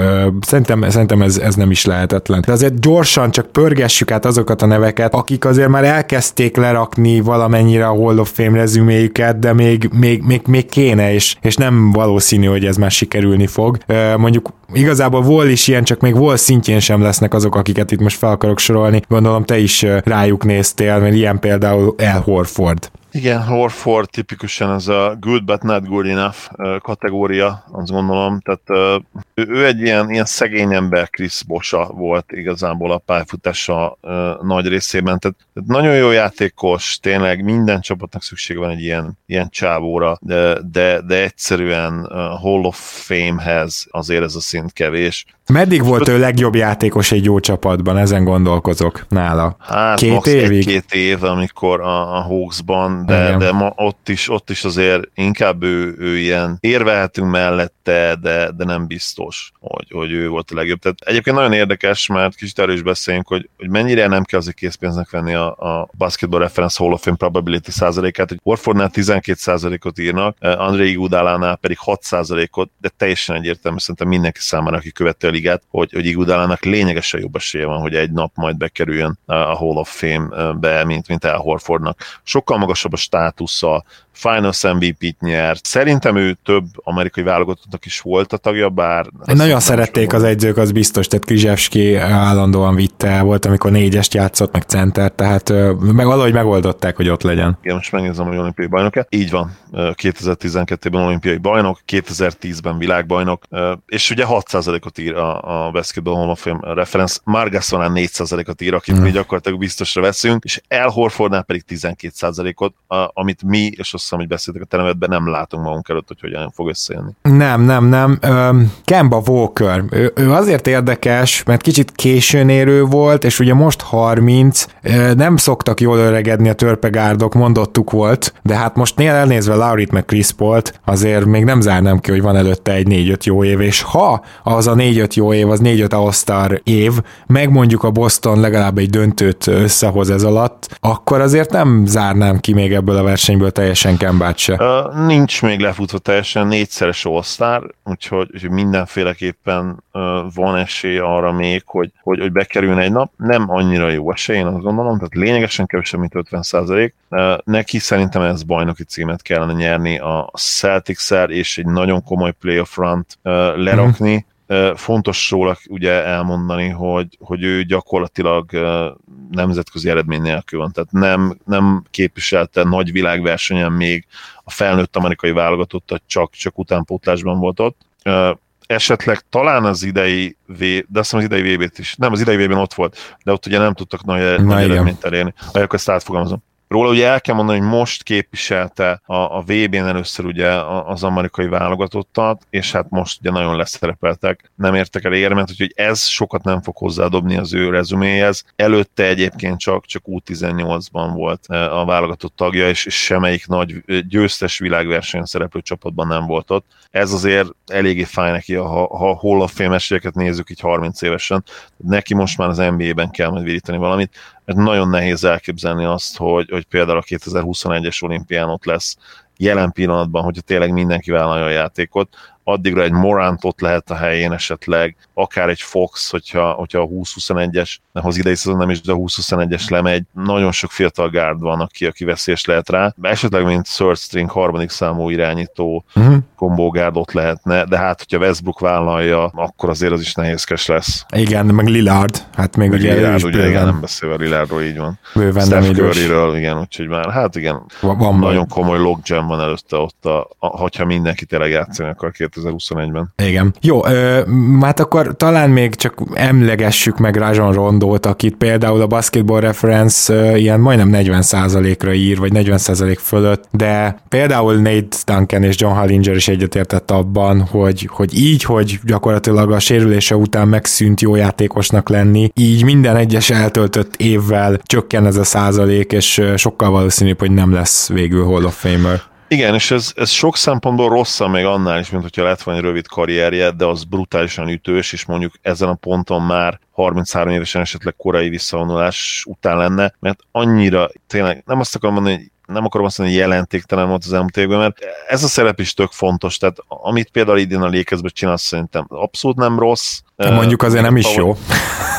szerintem, szerintem ez, ez nem is lehetetlen. De azért gyorsan csak pörgessük át azokat a neveket, akik azért már elkezdték lerakni valamennyire a Hall of Fame rezüméjüket, de még, még, még, még kéne, és, és nem valószínű, hogy ez már sikerülni fog. Mondjuk igazából Wall is ilyen, csak még Wall szintjén sem lesznek azok, akiket itt most fel akarok sorolni. Gondolom te is rájuk néztél, mert ilyen például El Horford. Igen, Horford tipikusan ez a good but not good enough kategória, azt gondolom. Tehát ő, ő egy ilyen, ilyen szegény ember, Chris Bosa volt igazából a pályafutása nagy részében. Tehát, tehát nagyon jó játékos, tényleg minden csapatnak szüksége van egy ilyen, ilyen csávóra, de, de, de egyszerűen Hall of Fame-hez azért ez a szint kevés. Meddig volt ő legjobb játékos egy jó csapatban? Ezen gondolkozok nála. Hát két évig? két év, amikor a, a Hawksban, de, de ma ott is, ott is azért inkább ő, ő ilyen érvehetünk mellette, de, de nem biztos tilos, hogy, hogy ő volt a legjobb. Tehát egyébként nagyon érdekes, mert kicsit erről is beszéljünk, hogy, hogy mennyire nem kell azért készpénznek venni a, a Basketball Reference Hall of Fame probability százalékát, hogy Warfordnál 12 százalékot írnak, André Igudálánál pedig 6 százalékot, de teljesen egyértelmű szerintem mindenki számára, aki követte a ligát, hogy, hogy Igudalának lényegesen jobb esélye van, hogy egy nap majd bekerüljön a Hall of Fame-be, mint, mint El Horfordnak. Sokkal magasabb a státusza, Finals MVP-t nyert. Szerintem ő több amerikai válogatottnak is volt a tagja, bár... Nagyon szerették az egyzők, az biztos, tehát Krizsevski állandóan vitte, volt, amikor négyest játszott, meg center, tehát meg valahogy megoldották, hogy ott legyen. Igen, most megnézem, hogy olimpiai bajnok -e. Így van, 2012-ben olimpiai bajnok, 2010-ben világbajnok, és ugye 6%-ot ír a, a Basketball Hall of Fame reference, Margassonán 4%-ot ír, akit mm. mi gyakorlatilag biztosra veszünk, és El Horfordnál pedig 12%-ot, amit mi, és azt hiszem, hogy beszéltek a teremetben, nem látunk magunk előtt, hogy hogyan fog összejönni. Nem, nem, nem. Kemba Walker, ő, ő azért érdekes, mert kicsit későn érő volt, és ugye most 30, nem szoktak jól öregedni a törpegárdok, mondottuk volt, de hát most nél elnézve Laurit meg Chris Paul-t, azért még nem zárnám ki, hogy van előtte egy 4-5 jó év, és ha az a 4-5 jó év, az 4-5 all év, meg mondjuk a Boston legalább egy döntőt összehoz ez alatt, akkor azért nem zárnám ki még ebből a versenyből teljesen Kembát se. Uh, nincs még lefutva teljesen négyszeres all úgyhogy, úgyhogy mindenféleképpen uh, van esély arra még, hogy, hogy, hogy bekerüljön egy nap. Nem annyira jó esély, én azt gondolom, tehát lényegesen kevesebb, mint 50 százalék. Uh, neki szerintem ez bajnoki címet kellene nyerni a celtics és egy nagyon komoly playoff run lerakni. Mm-hmm Fontos róla ugye elmondani, hogy, hogy ő gyakorlatilag nemzetközi eredmény nélkül van, tehát nem, nem képviselte nagy világversenyen még a felnőtt amerikai válogatottat, csak, csak utánpótlásban volt ott. Esetleg talán az idei V, de azt hiszem az idei VB-t is, nem, az idei VB-n ott volt, de ott ugye nem tudtak nagy, nagy eredményt elérni. Akkor ezt átfogalmazom. Róla ugye el kell mondani, hogy most képviselte a, a VB-n először ugye az amerikai válogatottat, és hát most ugye nagyon leszerepeltek, nem értek el érmet, úgyhogy ez sokat nem fog hozzádobni az ő rezuméhez. Előtte egyébként csak, csak U18-ban volt e, a válogatott tagja, és, semmelyik nagy győztes világversenyen szereplő csapatban nem volt ott. Ez azért eléggé fáj neki, ha, ha Hall of Fame nézzük így 30 évesen. Neki most már az NBA-ben kell majd virítani valamit mert nagyon nehéz elképzelni azt, hogy, hogy például a 2021-es olimpián ott lesz jelen pillanatban, hogyha tényleg mindenki vállalja a játékot, addigra egy Morant ott lehet a helyén esetleg, akár egy Fox, hogyha, hogyha a 20-21-es, hoz idei szezon nem is, de a 20-21-es lemegy, nagyon sok fiatal gárd van, aki, aki veszélyes lehet rá, esetleg mint third string harmadik számú irányító uh-huh. kombó gárd ott lehetne, de hát, hogyha Westbrook vállalja, akkor azért az is nehézkes lesz. Igen, meg Lillard, hát még meg ugye Lillard, ugye igen, nem beszélve Lillardról, így van. Bőven Steph Curryről, igen, úgyhogy már, hát igen, van nagyon majd. komoly logjam van előtte ott, a, a, hogyha mindenki tényleg játszani akar 2021-ben. Igen. Jó, ö, hát akkor talán még csak emlegessük meg Rajon Rondót, akit például a Basketball Reference ö, ilyen majdnem 40%-ra ír, vagy 40% fölött, de például Nate Duncan és John Hallinger is egyetértett abban, hogy, hogy így, hogy gyakorlatilag a sérülése után megszűnt jó játékosnak lenni, így minden egyes eltöltött évvel csökken ez a százalék, és sokkal valószínűbb, hogy nem lesz végül Hall of Famer. Igen, és ez, ez sok szempontból rosszabb még annál is, mint hogyha lett volna egy rövid karrierje, de az brutálisan ütős, és mondjuk ezen a ponton már 33 évesen esetleg korai visszavonulás után lenne, mert annyira tényleg nem azt akarom mondani, hogy nem akarom azt mondani, hogy jelentéktelen volt az elmúlt évben, mert ez a szerep is tök fontos, tehát amit például idén a Lékezben csinálsz, szerintem abszolút nem rossz. Mondjuk azért nem is jó.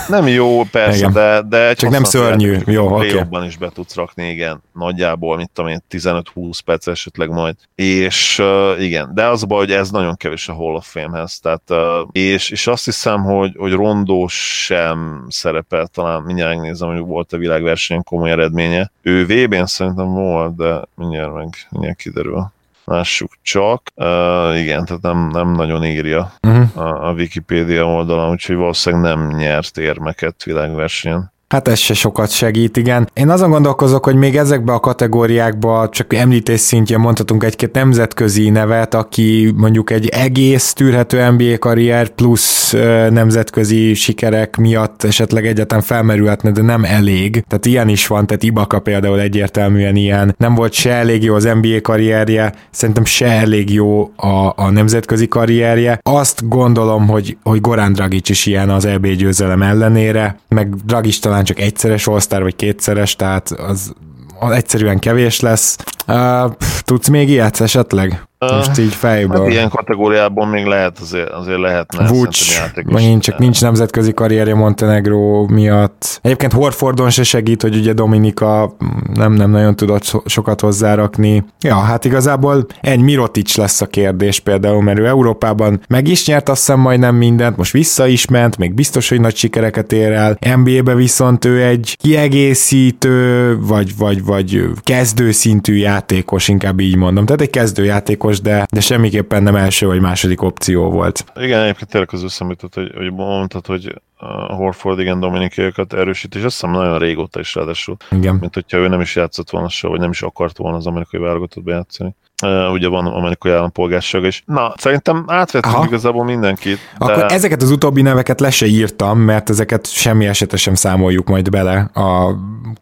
Nem jó, persze, igen. de, de csak nem szörnyű. Jó, oké. Okay. is be tudsz rakni, igen, nagyjából, mit tudom én, 15-20 perc esetleg majd. És uh, igen, de az a baj, hogy ez nagyon kevés a Hall of Fame-hez, tehát, uh, és, és azt hiszem, hogy, hogy Rondó sem szerepel, talán mindjárt megnézem, hogy volt a világversenyen komoly eredménye. Ő VB-n szerintem volt, de mindjárt meg mindjárt kiderül. Lássuk csak. Uh, igen, tehát nem, nem nagyon írja uh-huh. a, a Wikipédia oldalon, úgyhogy valószínűleg nem nyert érmeket világversenyen. Hát ez se sokat segít, igen. Én azon gondolkozok, hogy még ezekbe a kategóriákba csak említés szintjén mondhatunk egy-két nemzetközi nevet, aki mondjuk egy egész tűrhető NBA karrier plusz nemzetközi sikerek miatt esetleg egyetem felmerülhetne, de nem elég. Tehát ilyen is van, tehát Ibaka például egyértelműen ilyen. Nem volt se elég jó az NBA karrierje, szerintem se elég jó a, a nemzetközi karrierje. Azt gondolom, hogy, hogy Goran Dragic is ilyen az EB győzelem ellenére, meg Dragic talán csak egyszeres all vagy kétszeres, tehát az, az egyszerűen kevés lesz. Uh, tudsz még ilyet esetleg? Most így fejből. Hát ilyen kategóriában még lehet, azért, azért lehetne. Vucs, megint csak nincs nemzetközi karrierje Montenegro miatt. Egyébként Horfordon se segít, hogy ugye Dominika nem, nem nagyon tudott sokat hozzárakni. Ja, hát igazából egy Mirotic lesz a kérdés például, mert ő Európában meg is nyert azt hiszem majdnem mindent, most vissza is ment, még biztos, hogy nagy sikereket ér el. NBA-be viszont ő egy kiegészítő, vagy, vagy, vagy kezdőszintű játékos, inkább így mondom. Tehát egy kezdőjátékos játékos, de, de semmiképpen nem első vagy második opció volt. Igen, egyébként tényleg az összeműtött, hogy, hogy mondtad, hogy a Horford igen Dominikékat erősít, és azt hiszem nagyon régóta is ráadásul. Igen. Mint hogyha ő nem is játszott volna soha, vagy nem is akart volna az amerikai válogatott bejátszani. Uh, ugye van amerikai állampolgárság is. Na, szerintem átvettünk Aha. igazából mindenkit. De... Akkor ezeket az utóbbi neveket le se írtam, mert ezeket semmi esetre sem számoljuk majd bele a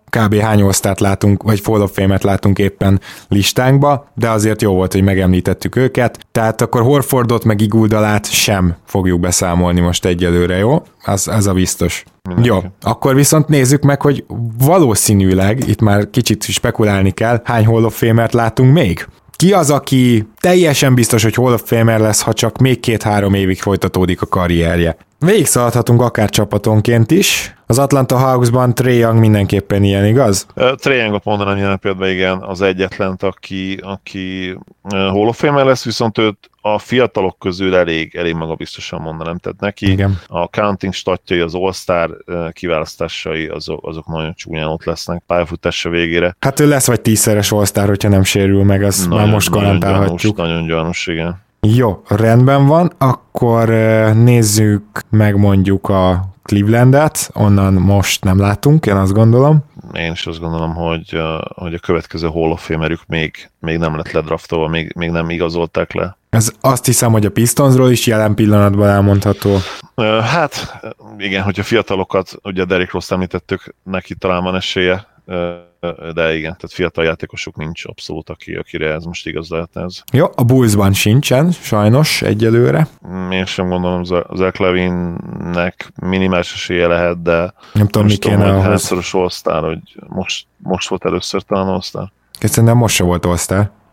kb. hány osztát látunk, vagy Fall of Fame-et látunk éppen listánkba, de azért jó volt, hogy megemlítettük őket. Tehát akkor Horfordot meg Iguldalát sem fogjuk beszámolni most egyelőre, jó? Az, ez a biztos. Mindenki. Jó, akkor viszont nézzük meg, hogy valószínűleg, itt már kicsit spekulálni kell, hány Hall of Fame-et látunk még? Ki az, aki teljesen biztos, hogy Hall of Famer lesz, ha csak még két-három évig folytatódik a karrierje? Végigszaladhatunk akár csapatonként is. Az Atlanta Hawksban Trey Young mindenképpen ilyen, igaz? Uh, Trey Youngot mondanám jelen például igen, az egyetlen, aki, aki Hall of Famer lesz, viszont őt a fiatalok közül elég, elég magabiztosan mondanám. Tehát neki igen. a counting statjai, az All-Star kiválasztásai, azok, azok nagyon csúnyán ott lesznek pályafutása végére. Hát ő lesz vagy tízszeres All-Star, hogyha nem sérül meg, azt nagyon, már most garantálhatjuk. Gyanús, nagyon gyanús, igen. Jó, rendben van, akkor nézzük meg mondjuk a Clevelandet, onnan most nem látunk, én azt gondolom. Én is azt gondolom, hogy, hogy a következő Hall of Famerük még, még nem lett ledraftolva, még, még nem igazolták le. Ez azt hiszem, hogy a Pistonsról is jelen pillanatban elmondható. Hát igen, hogyha fiatalokat, ugye Derek Ross említettük, neki talán van esélye, de igen, tehát fiatal játékosok nincs abszolút, aki, akire ez most igaz lehetne ez. Jó, a Bullsban sincsen, sajnos, egyelőre. Én sem gondolom, Zach Levinnek minimális esélye lehet, de nem tudom, mi kéne ahhoz. Hányszoros all hogy most, most volt először talán all Szerintem most se volt all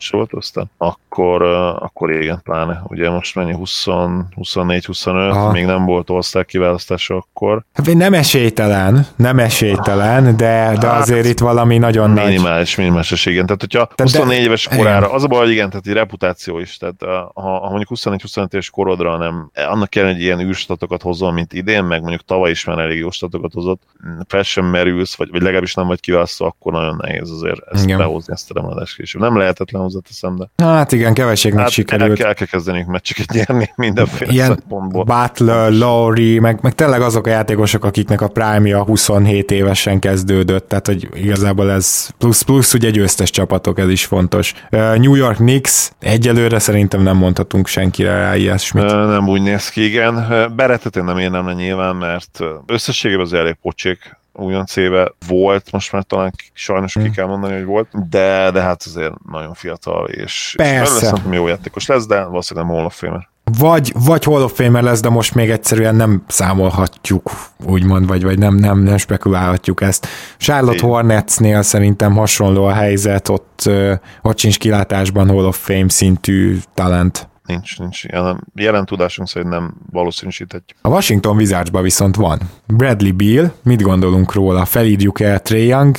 se volt aztán, akkor, akkor igen, pláne. Ugye most mennyi 20, 24-25, még nem volt osztály kiválasztása akkor. Hát nem esélytelen, nem esélytelen, de, de hát, azért itt valami nagyon minimális, nagy... Minimális esély, igen. Tehát, hogyha tehát 24 de, éves korára, igen. az a baj, hogy igen, tehát egy reputáció is, tehát ha, ha mondjuk 24-25 éves korodra nem, annak kell egy ilyen űrstatokat hozol, mint idén, meg mondjuk tavaly is már elég jó statokat hozott, fel sem merülsz, vagy, vagy legalábbis nem vagy kiválasztva, akkor nagyon nehéz azért ezt igen. behozni, ezt a remelást később. Nem lehetetlen hozzáteszem, de... Hát igen, keveségnek hát sikerült. El, el kell kezdeni meccseket nyerni mindenféle Ilyen szempontból. Butler, Lowry, meg, meg tényleg azok a játékosok, akiknek a prime 27 évesen kezdődött, tehát hogy igazából ez plusz, plusz ugye győztes csapatok, ez is fontos. New York Knicks, egyelőre szerintem nem mondhatunk senkire rá ilyesmit. Nem úgy néz ki, igen. Beretet én nem érnem nyilván, mert összességében az elég pocsék újoncébe volt, most már talán sajnos hmm. ki kell mondani, hogy volt, de, de hát azért nagyon fiatal, és, Persze. és jó játékos lesz, de valószínűleg nem Hall of Famer. Vagy, vagy Hall of Famer lesz, de most még egyszerűen nem számolhatjuk, úgymond, vagy, vagy nem, nem, nem spekulálhatjuk ezt. Charlotte Hornetsnél szerintem hasonló a helyzet, ott, ott sincs kilátásban Hall of Fame szintű talent nincs, nincs jelen, jelen tudásunk szerint nem valószínűsíthetjük. A Washington wizards viszont van. Bradley Beal, mit gondolunk róla? Felírjuk el Trae Young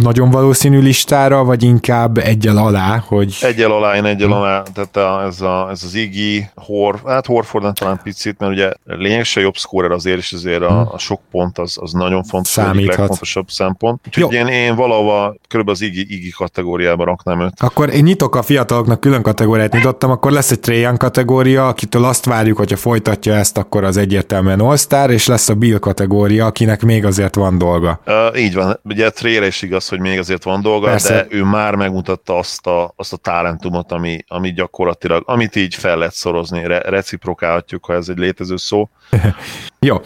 nagyon valószínű listára, vagy inkább egyel alá, hogy... Egyel alá, én egyel hm. alá, tehát a, ez, a, ez az Iggy, Hor, hát Horford talán picit, mert ugye lényegesen jobb scorer azért, és azért a, hm. a sok pont az, az nagyon fontos, Számíthat. a legfontosabb szempont. Úgyhogy én, én valahova körülbelül az Iggy, Iggy kategóriába raknám őt. Akkor én nyitok a fiataloknak külön kategóriát nyitottam, akkor lesz egy Trae Trajan kategória, akitől azt várjuk, hogyha folytatja ezt, akkor az egyértelműen All-Star, és lesz a Bill kategória, akinek még azért van dolga. Uh, így van, ugye Trére is igaz, hogy még azért van dolga, Persze. de ő már megmutatta azt a, azt a talentumot, ami, ami gyakorlatilag, amit így fel lehet szorozni, re, reciprokálhatjuk, ha ez egy létező szó. Jó,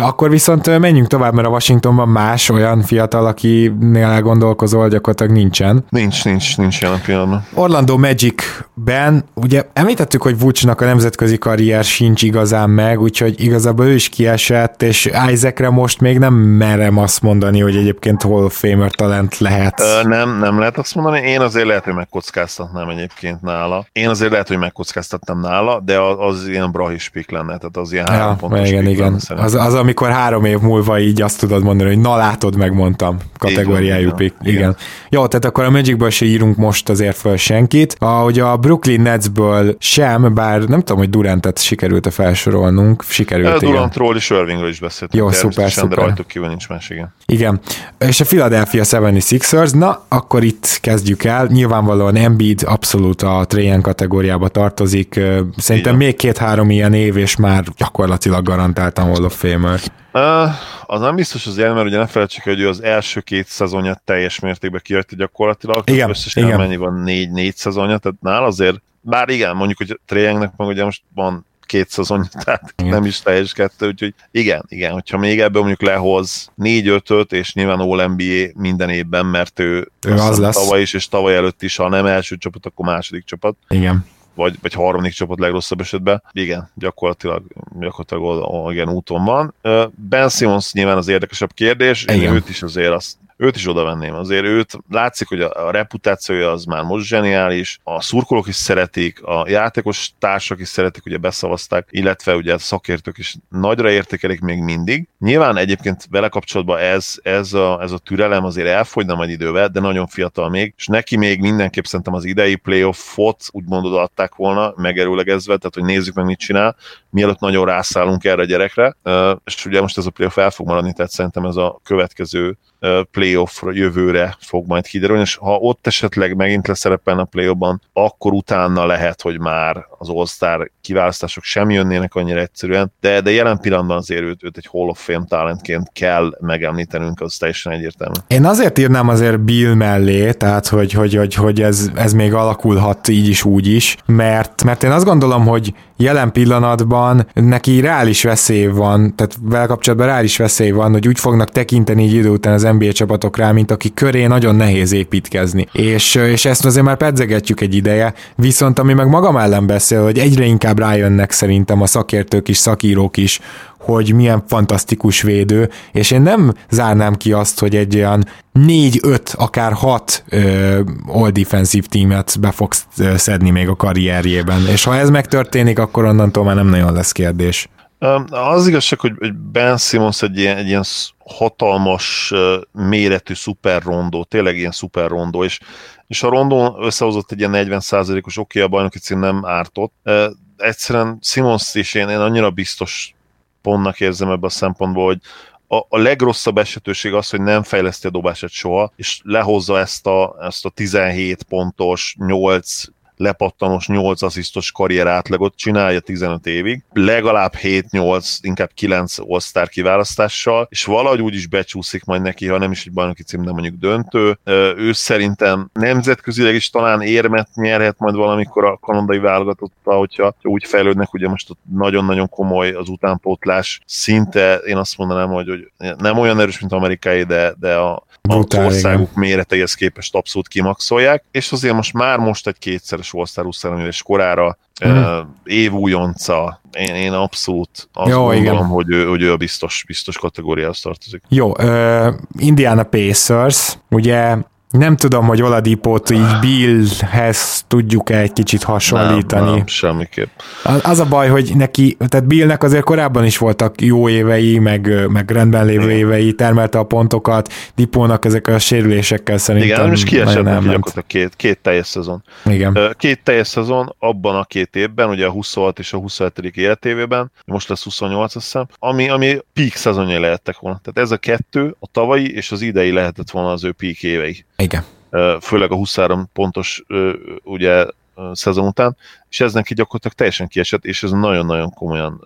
akkor viszont menjünk tovább, mert a Washingtonban más olyan fiatal, akinél elgondolkozol, gyakorlatilag nincsen. Nincs, nincs, nincs jelen pillanatban. Orlando Magic-ben, ugye említettük, hogy Vucsnak a nemzetközi karrier sincs igazán meg, úgyhogy igazából ő is kiesett, és Isaacre most még nem merem azt mondani, hogy egyébként Hall of Famer talent lehet. Ö, nem, nem lehet azt mondani. Én azért lehet, hogy megkockáztatnám egyébként nála. Én azért lehet, hogy megkockáztattam nála, de az, az ilyen brahis pik lenne, tehát az ilyen ja, három pontos igen, igen. Az, az, amikor három év múlva így azt tudod mondani, hogy na látod, megmondtam kategóriájú pick. Igen. igen. Jó, tehát akkor a Magicből se írunk most azért föl senkit. Ahogy a Brooklyn Netsből sem, bár nem tudom, hogy Durantet sikerült-e felsorolnunk, sikerült. Durantról és Irvingről is beszéltünk. Jó, szuper, szuper. De rajtuk kívül nincs más, igen. Igen. És a Philadelphia 76ers, na, akkor itt kezdjük el. Nyilvánvalóan Embiid abszolút a Trajan kategóriába tartozik. Szerintem igen. még két-három ilyen év, és már gyakorlatilag garantáltan Hall of Famer. Az nem biztos az ilyen, mert ugye ne felejtsük, hogy ő az első két szezonját teljes mértékben kihagyta gyakorlatilag. Igen, összesen igen. mennyi van? Négy-négy szezonja, tehát nál azért, bár igen, mondjuk, hogy Trejengnek meg ugye most van két szezon, tehát igen. nem is teljes kettő, úgyhogy igen, igen, hogyha még ebből mondjuk lehoz négy ötöt és nyilván All NBA minden évben, mert ő, ő az lesz. tavaly is, és tavaly előtt is, ha nem első csapat, akkor második csapat. Igen vagy, vagy harmadik csapat legrosszabb esetben. Igen, gyakorlatilag, gyakorlatilag igen, úton van. Ben Simmons nyilván az érdekesebb kérdés, igen. őt is azért azt őt is oda venném. Azért őt látszik, hogy a, a reputációja az már most zseniális, a szurkolók is szeretik, a játékos társak is szeretik, ugye beszavazták, illetve ugye a szakértők is nagyra értékelik még mindig. Nyilván egyébként vele kapcsolatban ez, ez, a, ez a türelem azért elfogyna majd idővel, de nagyon fiatal még, és neki még mindenképp szerintem az idei playoffot úgymond odaadták volna, megerőlegezve, tehát hogy nézzük meg mit csinál, mielőtt nagyon rászállunk erre a gyerekre, és ugye most ez a playoff el fog maradni, tehát szerintem ez a következő playoff jövőre fog majd kiderülni, és ha ott esetleg megint leszerepelne a playoffban, akkor utána lehet, hogy már az All-Star kiválasztások sem jönnének annyira egyszerűen, de, de jelen pillanatban azért őt, őt egy Hall of Fame talentként kell megemlítenünk, az teljesen egyértelmű. Én azért írnám azért Bill mellé, tehát hogy, hogy, hogy, hogy ez, ez még alakulhat így is, úgy is, mert, mert én azt gondolom, hogy jelen pillanatban neki reális veszély van, tehát vele kapcsolatban reális veszély van, hogy úgy fognak tekinteni így idő után az NBA csapatok rá, mint aki köré nagyon nehéz építkezni. És, és ezt azért már pedzegetjük egy ideje, viszont ami meg magam ellen beszél, hogy egyre inkább rájönnek szerintem a szakértők is, szakírók is, hogy milyen fantasztikus védő, és én nem zárnám ki azt, hogy egy olyan 4-5, akár 6 uh, all defensive teamet be fog szedni még a karrierjében, és ha ez megtörténik, akkor onnantól már nem nagyon lesz kérdés. Az igazság, hogy Ben Simmons egy ilyen, egy ilyen hatalmas méretű szuper rondó, tényleg ilyen szuper rondó, és, és a rondó összehozott egy ilyen 40%-os, oké, okay, a bajnoki cím nem ártott. Egyszerűen Simmons is én, én annyira biztos pontnak érzem ebben a szempontból, hogy a, a legrosszabb esetőség az, hogy nem fejleszti a dobását soha, és lehozza ezt a, ezt a 17 pontos, 8 lepattanós 8 asszisztos karrier átlagot csinálja 15 évig, legalább 7-8, inkább 9 all kiválasztással, és valahogy úgy is becsúszik majd neki, ha nem is egy bajnoki cím, de mondjuk döntő. Ő szerintem nemzetközileg is talán érmet nyerhet majd valamikor a kanadai válogatotta, hogyha úgy fejlődnek, ugye most ott nagyon-nagyon komoly az utánpótlás, szinte én azt mondanám, hogy, hogy nem olyan erős, mint amerikai, de, de a, Brutál, az országuk igen. méreteihez képest abszolút kimaxolják, és azért most már most egy kétszeres All-Star és korára mm. évújonca, én, én abszolút azt Jó, gondolom, igen. hogy ő, hogy ő a biztos, biztos kategóriához tartozik. Jó, uh, Indiana Pacers, ugye nem tudom, hogy Oladipót így Billhez tudjuk-e egy kicsit hasonlítani. Nem, nem, semmiképp. Az a baj, hogy neki, tehát Billnek azért korábban is voltak jó évei, meg, meg rendben lévő évei, termelte a pontokat, Dipónak ezek a sérülésekkel szerintem Igen, és kiesett neki gyakorlatilag két, két teljes szezon. Igen. Két teljes szezon abban a két évben, ugye a 26 és a 27. életévében, most lesz 28 azt hiszem, ami, ami peak szezonjai lehettek volna. Tehát ez a kettő, a tavalyi és az idei lehetett volna az ő peak évei. Igen. Főleg a 23 pontos ugye szezon után, és ez neki gyakorlatilag teljesen kiesett, és ez nagyon-nagyon komolyan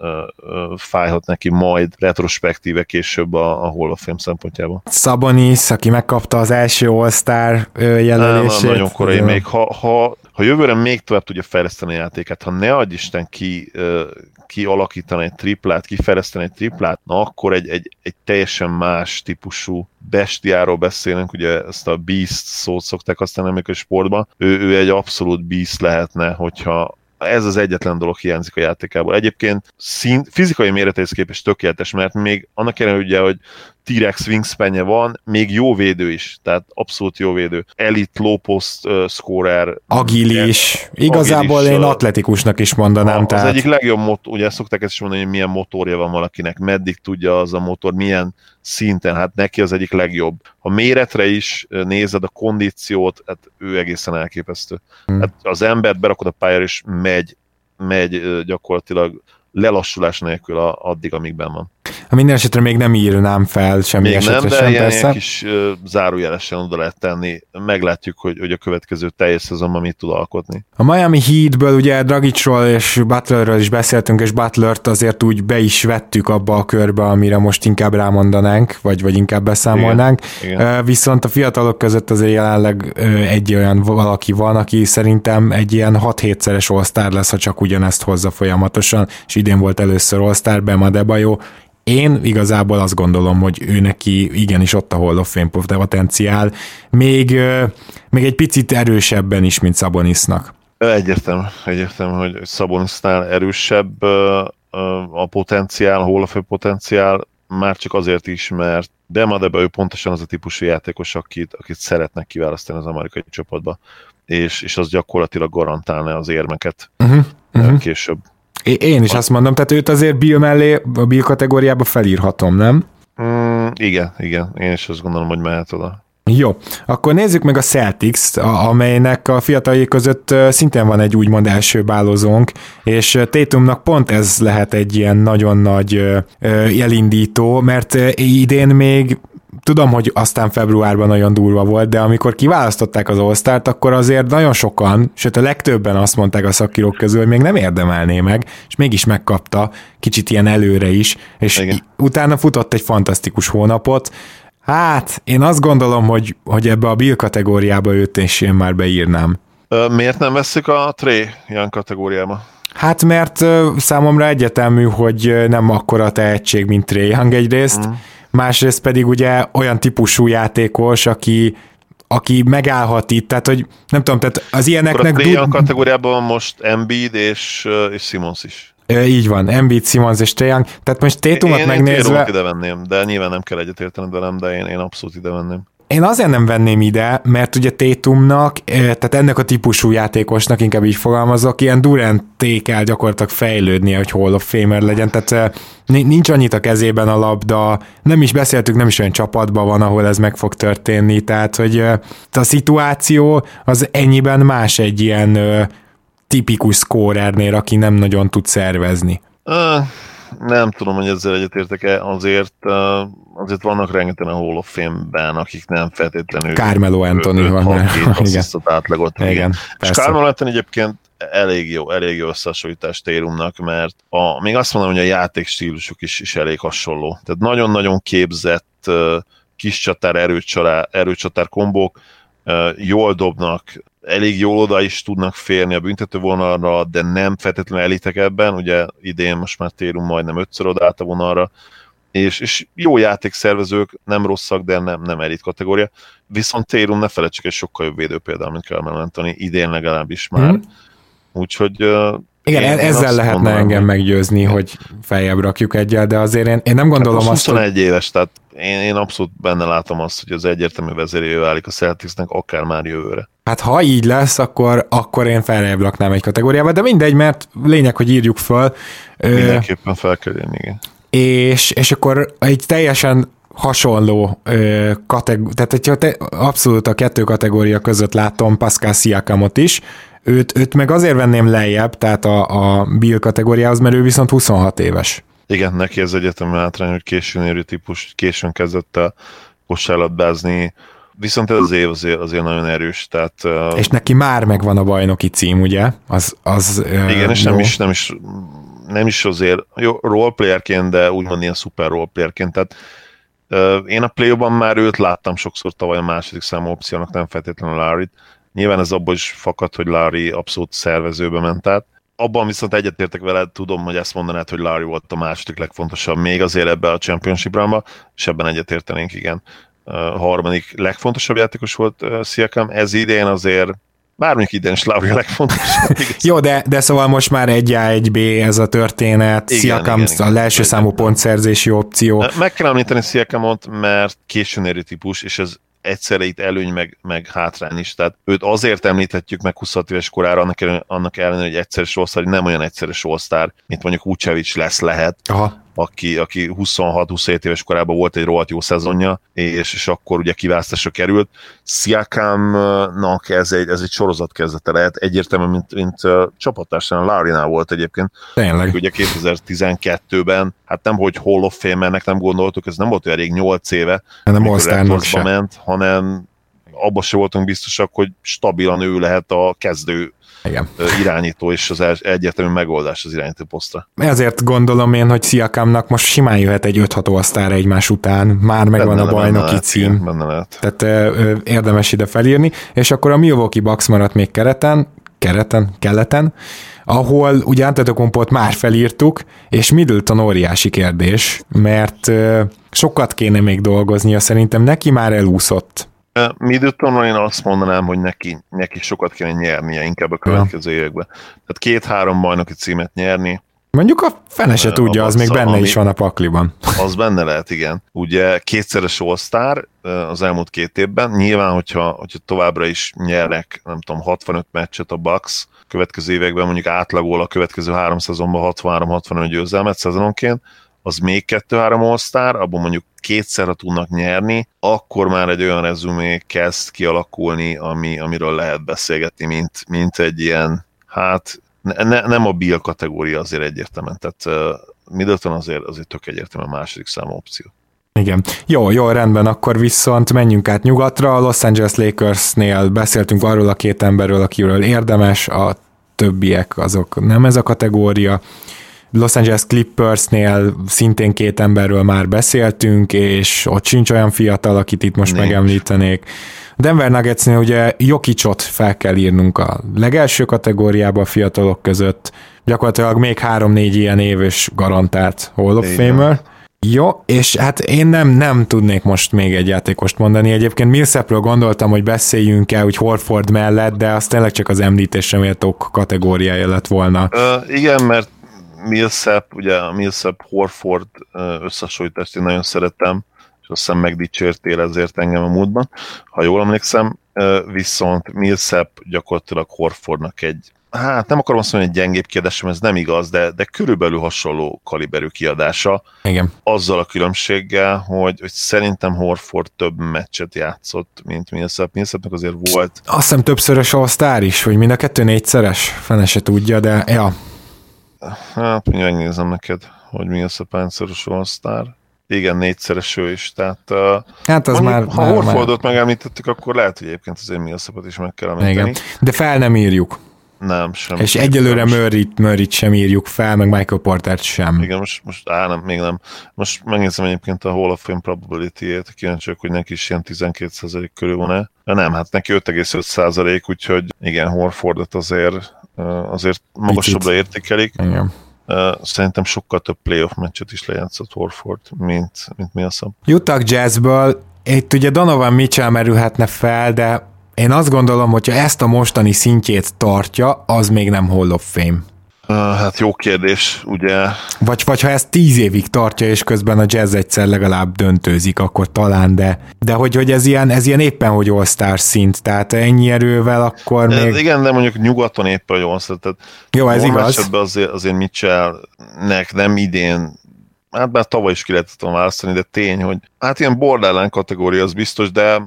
fájhat neki majd retrospektíve később a, a Hall of Fame szempontjából. Szabonis, aki megkapta az első All-Star jelölését. Nem, nagyon korai még. Ha, ha, ha jövőre még tovább tudja fejleszteni a játékát, ha ne adj Isten ki, kialakítani egy triplát, kifejleszteni egy triplát, na akkor egy, egy, egy teljesen más típusú bestiáról beszélünk, ugye ezt a beast szót szokták aztán a sportban, ő, ő egy abszolút beast lehetne, hogyha ez az egyetlen dolog hiányzik a játékából. Egyébként szín, fizikai méretéhez képest tökéletes, mert még annak ellenére ugye, hogy T-Rex wingspanje van, még jó védő is, tehát abszolút jó védő. Elite low post uh, scorer. Agilis. Igazából agilis, én atletikusnak is mondanám. A, tehát... Az egyik legjobb motor, ugye szokták ezt is mondani, hogy milyen motorja van valakinek, meddig tudja az a motor, milyen szinten, hát neki az egyik legjobb. Ha méretre is nézed a kondíciót, hát ő egészen elképesztő. Hmm. Hát az embert berakod a pályára, és megy, megy gyakorlatilag lelassulás nélkül a, addig, amíg benn van. Ha minden esetre még nem írnám fel semmi még esetre nem, de sem, ilyen, persze. ilyen kis uh, zárójelesen oda lehet tenni. Meglátjuk, hogy, hogy a következő teljes szezonban mit tud alkotni. A Miami Heatből ugye Dragicról és Butlerről is beszéltünk, és Butlert azért úgy be is vettük abba a körbe, amire most inkább rámondanánk, vagy, vagy inkább beszámolnánk. Igen, igen. Viszont a fiatalok között azért jelenleg egy olyan valaki van, aki szerintem egy ilyen 6-7-szeres all lesz, ha csak ugyanezt hozza folyamatosan, és idén volt először All-Star, Bema Debajo, én igazából azt gondolom, hogy ő neki igenis ott a Hall of Fame potenciál, még, még egy picit erősebben is, mint Szabonisnak. Egyértelmű, egyértelmű, hogy Szabonisnál erősebb a potenciál, a Hall of Fame potenciál, már csak azért is, mert Demadebe ő pontosan az a típusú játékos, akit, akit szeretnek kiválasztani az amerikai csapatba, és, és az gyakorlatilag garantálna az érmeket uh-huh, uh-huh. később. Én is azt mondom, tehát őt azért Bill mellé, a Bill kategóriába felírhatom, nem? Mm, igen, igen, én is azt gondolom, hogy mehet oda. Jó, akkor nézzük meg a Celtics, amelynek a fiataljai között szintén van egy úgymond első bálozónk, és Tatumnak pont ez lehet egy ilyen nagyon nagy elindító, mert idén még tudom, hogy aztán februárban nagyon durva volt, de amikor kiválasztották az all akkor azért nagyon sokan, sőt a legtöbben azt mondták a szakírók közül, hogy még nem érdemelné meg, és mégis megkapta, kicsit ilyen előre is, és Igen. utána futott egy fantasztikus hónapot, Hát, én azt gondolom, hogy, hogy ebbe a Bill kategóriába őt is én már beírnám. Miért nem veszük a Trey ilyen kategóriába? Hát mert számomra egyetemű, hogy nem akkora tehetség, mint Trey Young egyrészt, mm másrészt pedig ugye olyan típusú játékos, aki aki megállhat itt, tehát hogy nem tudom, tehát az ilyeneknek... Akkor a du- kategóriában most Embiid és, és Simons is. Így van, Embiid, Simons és Trae Tehát most Tétumot megnézve... Én ide venném, de nyilván nem kell egyetérteni velem, de én, én abszolút ide venném. Én azért nem venném ide, mert ugye Tétumnak, tehát ennek a típusú játékosnak, inkább így fogalmazok, ilyen Durant kell gyakorlatilag fejlődnie, hogy Hall of Famer legyen, tehát nincs annyit a kezében a labda, nem is beszéltük, nem is olyan csapatban van, ahol ez meg fog történni, tehát hogy a szituáció az ennyiben más egy ilyen tipikus scorernél, aki nem nagyon tud szervezni. Uh, nem tudom, hogy ezzel egyetértek-e, azért azért vannak rengeteg a Hall of Fame-ben, akik nem feltétlenül... Carmelo Anthony van. Igen. átlagot. Igen, igen. És Carmelo Anthony egyébként elég jó, elég jó összehasonlítás Térumnak, mert a, még azt mondom, hogy a játékstílusuk is, is elég hasonló. Tehát nagyon-nagyon képzett kis csatár, erőcsatár, erőcsatár kombók, jól dobnak, elég jól oda is tudnak férni a büntetővonalra, de nem feltétlenül elitek ebben, ugye idén most már Térum majdnem ötször odállt a vonalra, és, és jó játékszervezők, nem rosszak, de nem, nem elit kategória. Viszont Térum ne felejtsük, egy sokkal jobb védő például, mint Carmelo Anthony, idén legalábbis már. Mm. Úgyhogy igen, én, ezzel én lehetne mondanám, engem meggyőzni, hogy feljebb rakjuk egyel, de azért én, én nem gondolom hát azt, 21 hogy... éves, tehát én, én abszolút benne látom azt, hogy az egyértelmű vezérő válik a Celticsnek akár már jövőre. Hát ha így lesz, akkor, akkor én feljebb raknám egy kategóriába, de mindegy, mert lényeg, hogy írjuk föl. Mindenképpen fel kell jönni, igen és, és akkor egy teljesen hasonló kategória, tehát hogyha te, abszolút a kettő kategória között látom Pascal Siakamot is, őt, őt meg azért venném lejjebb, tehát a, a Bill kategóriához, mert ő viszont 26 éves. Igen, neki ez egyetemű átrány, hogy későn érő típus, későn kezdett el kosárlabdázni, viszont ez az év azért, azért nagyon erős, tehát... És neki már megvan a bajnoki cím, ugye? Az, az, igen, és nem is, nem is, nem is azért jó, roleplayerként, de úgymond ilyen szuper roleplayerként, tehát én a play már őt láttam sokszor tavaly a második számú opciónak, nem feltétlenül Larry-t. Nyilván ez abból is fakad, hogy Larry abszolút szervezőbe ment át. Abban viszont egyetértek veled, tudom, hogy ezt mondanád, hogy Larry volt a második legfontosabb még azért ebbe a championship és ebben egyetértenénk, igen. A harmadik legfontosabb játékos volt Siakam, ez idén azért Bármilyen idén is Lauri a legfontosabb. Jó, de, de szóval most már egy A, egy B ez a történet, igen, Siakam igen, igen, a első igen, számú pontszerzési opció. Meg kell említeni Siakamot, mert későn típus, és ez egyszerre itt előny meg, meg hátrány is. Tehát őt azért említhetjük meg 26 éves korára, annak, annak ellenére, hogy egyszeres all nem olyan egyszeres all mint mondjuk Vucevic lesz lehet. Aha aki, aki 26-27 éves korában volt egy rohadt jó szezonja, és, és akkor ugye kiválasztásra került. Sziakámnak ez egy, ez egy sorozat kezdete lehet, egyértelműen, mint, mint uh, csapattársán Lárinál volt egyébként. Tényleg. Ugye 2012-ben, hát nem, hogy Hall of Fame-nek nem gondoltuk, ez nem volt olyan rég 8 éve, nem all ment, hanem abban se voltunk biztosak, hogy stabilan ő lehet a kezdő igen. irányító, és az egyértelmű megoldás az irányító posztra. Ezért gondolom én, hogy Sziakámnak most simán jöhet egy 5-6 osztára egymás után, már megvan benne, a bajnoki benne cím. Lehet, benne lehet. Tehát ö, érdemes ide felírni, és akkor a Milwaukee Bucks maradt még kereten, kereten, keleten, ahol ugye Antetokompot már felírtuk, és Middleton óriási kérdés, mert ö, sokat kéne még dolgoznia, szerintem neki már elúszott Middletonról én azt mondanám, hogy neki, neki sokat kéne nyernie inkább a következő ja. években. Tehát két-három bajnoki címet nyerni, Mondjuk a fene se tudja, az még benne is van a pakliban. Az benne lehet, igen. Ugye kétszeres all az elmúlt két évben. Nyilván, hogyha, hogyha továbbra is nyernek, nem tudom, 65 meccset a Bucks, következő években mondjuk átlagol a következő három szezonban 63-65 győzelmet szezononként, az még 2-3 all abban mondjuk kétszer, tudnak nyerni, akkor már egy olyan rezumé kezd kialakulni, ami, amiről lehet beszélgetni, mint, mint egy ilyen, hát ne, nem a Bill kategória azért egyértelműen, tehát uh, Middleton azért, azért tök egyértelműen második számú opció. Igen. Jó, jó, rendben, akkor viszont menjünk át nyugatra. A Los Angeles Lakersnél beszéltünk arról a két emberről, akiről érdemes, a többiek azok nem ez a kategória. Los Angeles Clippersnél szintén két emberről már beszéltünk, és ott sincs olyan fiatal, akit itt most Nincs. megemlítenék. Denver Nuggetsnél ugye Jokicsot fel kell írnunk a legelső kategóriába a fiatalok között, gyakorlatilag még három-négy ilyen éves garantált Hall of Famer. Jó, és hát én nem, nem tudnék most még egy játékost mondani. Egyébként Millsapről gondoltam, hogy beszéljünk el, hogy Horford mellett, de az tényleg csak az említésre méltók kategóriája lett volna. Uh, igen, mert Millsap, ugye a Millsap Horford összehasonlítást én nagyon szeretem, és azt hiszem megdicsértél ezért engem a múltban, ha jól emlékszem, viszont Millsap gyakorlatilag Horfordnak egy hát nem akarom azt mondani, hogy gyengébb kérdésem, ez nem igaz, de, de körülbelül hasonló kaliberű kiadása. Igen. Azzal a különbséggel, hogy, hogy szerintem Horford több meccset játszott, mint Millsap. Millsapnak azért volt... Azt hiszem többszörös all is, hogy mind a kettő négyszeres, fene se tudja, de ja, Hát, megnézem neked, hogy mi az a páncoros all Igen, négyszeres ő is, tehát... Hát az mondjuk, már... Ha Horfordot már... megemlítettük, akkor lehet, hogy egyébként azért mi a is meg kell említeni. Igen. De fel nem írjuk. Nem, sem. És egyelőre Murray-t, Murray sem írjuk fel, meg Michael Portert sem. Igen, most, most á, nem, még nem. Most megnézem egyébként a Hall of Fame probability-ét, kíváncsiak, hogy neki is ilyen 12% körül van-e. De nem, hát neki 5,5%, úgyhogy igen, Horfordot azért azért magasabbra értékelik. Igen. Szerintem sokkal több playoff meccset is lejátszott Horford, mint, mint mi a szab. Juttak jazzből, itt ugye Donovan Mitchell merülhetne fel, de én azt gondolom, hogyha ezt a mostani szintjét tartja, az még nem Hall of Fame. Hát jó kérdés, ugye? Vagy, vagy ha ez tíz évig tartja, és közben a jazz egyszer legalább döntőzik, akkor talán, de, de hogy, hogy ez, ilyen, ez ilyen éppen, hogy all szint, tehát ennyi erővel, akkor még... Igen, de mondjuk nyugaton éppen, hogy all tehát Jó, ez igaz. Esetben azért, azért Mitchellnek nem idén hát már tavaly is ki lehetett választani, de tény, hogy hát ilyen borderline kategória az biztos, de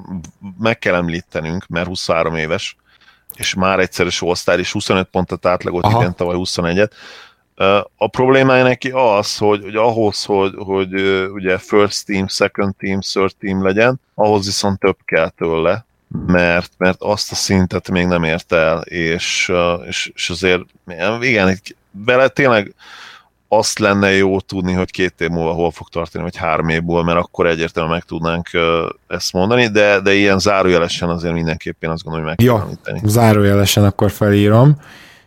meg kell említenünk, mert 23 éves, és már egyszeres all és 25 pontot átlagolt, idén tavaly 21-et. A problémája neki az, hogy, hogy ahhoz, hogy, hogy ugye first team, second team, third team legyen, ahhoz viszont több kell tőle, mert, mert azt a szintet még nem ért el, és, és, és azért igen, vele tényleg azt lenne jó tudni, hogy két év múlva hol fog tartani, vagy három év múlva, mert akkor egyértelműen meg tudnánk ezt mondani, de, de ilyen zárójelesen azért mindenképpen azt gondolom, hogy meg Jó, kell zárójelesen akkor felírom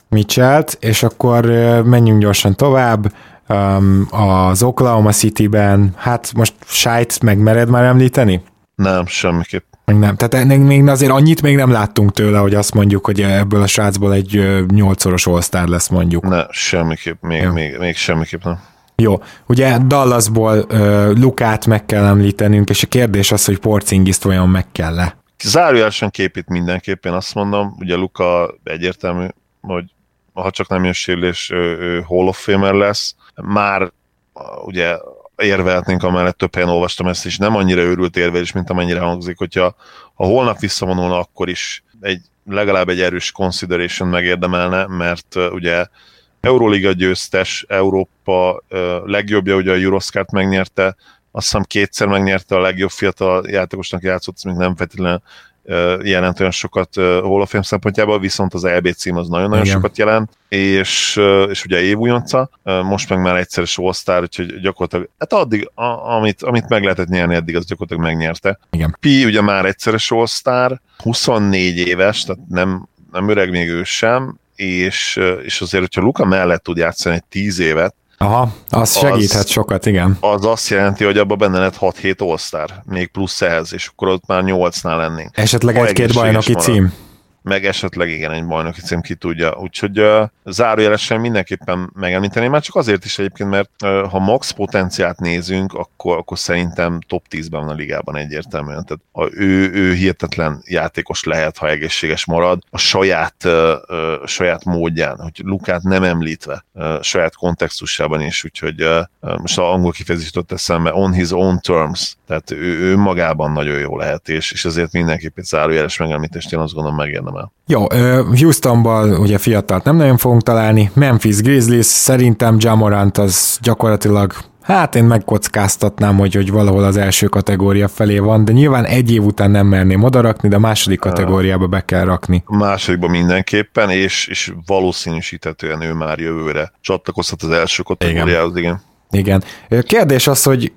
Mitchell-t, és akkor menjünk gyorsan tovább. Um, az Oklahoma City-ben, hát most Sájt meg mered már említeni? Nem, semmiképp. Még nem. Tehát még azért annyit még nem láttunk tőle, hogy azt mondjuk, hogy ebből a srácból egy nyolcszoros all lesz mondjuk. Ne, semmiképp, még, ja. még, még semmiképp nem. Jó, ugye Dallasból uh, Lukát meg kell említenünk, és a kérdés az, hogy Porcingiszt vajon meg kell-e? Zárójelesen képít mindenképpen, azt mondom, ugye Luka egyértelmű, hogy ha csak nem jön sérülés, ő, ő Hall of Famer lesz. Már ugye érvelhetnénk, amellett több helyen olvastam ezt, és nem annyira őrült érvelés, mint amennyire hangzik, hogyha ha holnap visszavonulna, akkor is egy, legalább egy erős consideration megérdemelne, mert uh, ugye Euroliga győztes, Európa uh, legjobbja, ugye a Euroscart megnyerte, azt hiszem kétszer megnyerte a legjobb fiatal játékosnak játszott, még nem feltétlenül jelent olyan sokat Hall of Fame szempontjából, viszont az EB cím az nagyon-nagyon Igen. sokat jelent, és, és ugye évújonca, most meg már egyszeres all úgyhogy gyakorlatilag, hát addig, a, amit, amit meg lehetett nyerni eddig, az gyakorlatilag megnyerte. Igen. Pi ugye már egyszeres all 24 éves, tehát nem, nem öreg még ő sem, és, és azért, hogyha Luka mellett tud játszani egy 10 évet, Aha, az segíthet az, sokat, igen. Az azt jelenti, hogy abban benne lehet 6-7 all még plusz ehhez, és akkor ott már 8-nál lennénk. Esetleg egy-két bajnoki cím meg esetleg igen, egy bajnoki cím ki tudja. Úgyhogy uh, zárójelesen mindenképpen megemlíteném, már csak azért is egyébként, mert uh, ha max potenciát nézünk, akkor, akkor szerintem top 10-ben van a ligában egyértelműen. Tehát a, ő, ő hihetetlen játékos lehet, ha egészséges marad, a saját, uh, uh, saját módján, hogy Lukát nem említve, uh, saját kontextusában is, úgyhogy uh, most a angol kifejezés jutott eszembe, on his own terms, tehát ő, ő magában nagyon jó lehet, és, és ezért mindenképp egy zárójeles megemlítést én azt gondolom megérdemel el. Jó, Houstonban ugye fiatalt nem nagyon fogunk találni, Memphis Grizzlies, szerintem Jamorant az gyakorlatilag Hát én megkockáztatnám, hogy, hogy valahol az első kategória felé van, de nyilván egy év után nem merném odarakni, de a második kategóriába be kell rakni. A másodikban mindenképpen, és, és valószínűsítetően ő már jövőre csatlakozhat az első kategóriához, igen. igen. Igen. Kérdés az, hogy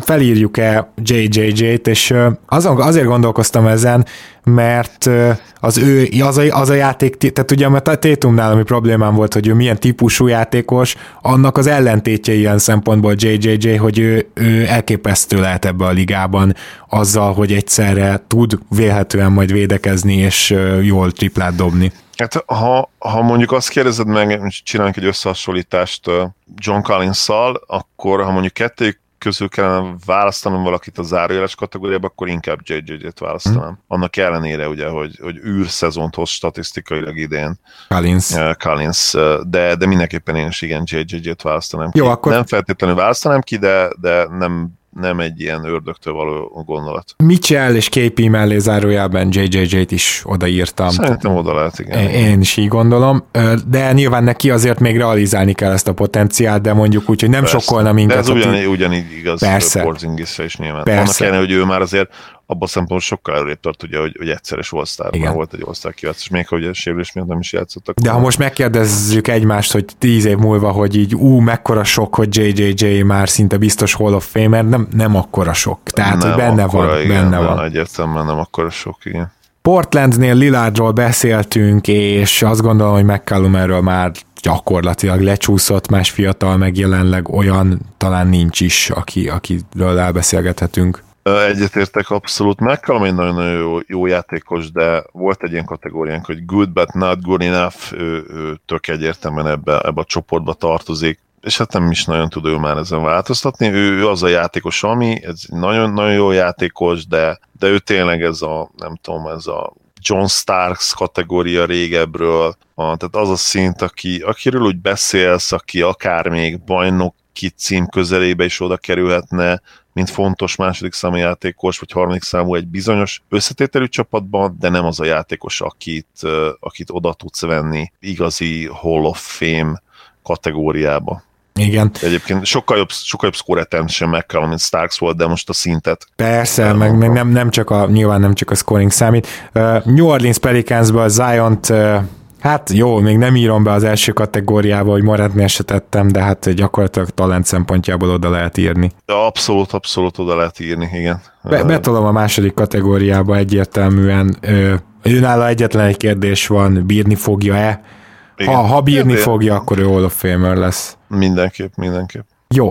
felírjuk-e JJJ-t, és azon, azért gondolkoztam ezen, mert az ő, az a, az a játék, tehát ugye mert a Tétumnál ami problémám volt, hogy ő milyen típusú játékos, annak az ellentétje ilyen szempontból JJJ, hogy ő, ő elképesztő lehet ebbe a ligában azzal, hogy egyszerre tud vélhetően majd védekezni és jól triplát dobni. Hát ha, ha mondjuk azt kérdezed meg, csinálunk egy összehasonlítást John collins akkor ha mondjuk kettő közül kellene választanom valakit a zárójeles kategóriába, akkor inkább JJ-t választanám. Hmm. Annak ellenére ugye, hogy, hogy űrszezont hoz statisztikailag idén. Collins. Uh, Collins, de, de mindenképpen én is igen JJ-t választanám Jó, Akkor... Nem feltétlenül választanám ki, de, de nem nem egy ilyen ördögtől való gondolat. Mitchell és KP mellé zárójában JJJ-t is odaírtam. Szerintem oda lehet, igen. Én is így gondolom, de nyilván neki azért még realizálni kell ezt a potenciált, de mondjuk úgy, hogy nem Persze. sokkolna minket. De ez ugyanígy, ugyanígy igaz Persze. Porzingisra is nyilván. Persze. Annak ellenére, hogy ő már azért abban a szempontból sokkal előrébb tart, ugye, hogy, hogy egyszeres all volt egy all és még hogy a sérülés miatt nem is játszottak. De ha most megkérdezzük egymást, hogy tíz év múlva, hogy így ú, mekkora sok, hogy JJJ már szinte biztos Hall of Famer, nem, nem akkora sok. Tehát, nem hogy benne akkora, van, igen, benne van. Egyértelműen nem akkora sok, igen. Portlandnél Lilardról beszéltünk, és azt gondolom, hogy McCallum erről már gyakorlatilag lecsúszott, más fiatal, meg jelenleg olyan talán nincs is, aki, akiről elbeszélgethetünk. Egyetértek abszolút. McCallum egy nagyon-nagyon jó, jó játékos, de volt egy ilyen kategóriánk, hogy good but not good enough, ő, ő tök egyértelműen ebbe, ebbe a csoportba tartozik és hát nem is nagyon tud ő már ezen változtatni. Ő, ő az a játékos, ami, ez nagyon-nagyon jó játékos, de, de ő tényleg ez a, nem tudom, ez a John Starks kategória régebről, a, tehát az a szint, aki, akiről úgy beszélsz, aki akár még bajnoki cím közelébe is oda kerülhetne, mint fontos második számú játékos, vagy harmadik számú egy bizonyos összetételű csapatban, de nem az a játékos, akit, akit oda tudsz venni igazi Hall of Fame kategóriába. Igen. Egyébként sokkal jobb, sokkal jobb score meg kell, mint Starks volt, de most a szintet. Persze, meg, meg nem, nem, csak a, nyilván nem csak a scoring számít. Uh, New Orleans Pelicansban Zion-t uh, Hát jó, még nem írom be az első kategóriába, hogy Morantnél se tettem, de hát gyakorlatilag talent szempontjából oda lehet írni. Ja, abszolút, abszolút oda lehet írni, igen. Be, betolom a második kategóriába egyértelműen. Őnála egyetlen egy kérdés van, bírni fogja-e? Ha, ha bírni de, fogja, akkor ő Hall of Famer lesz. Mindenképp, mindenképp. Jó,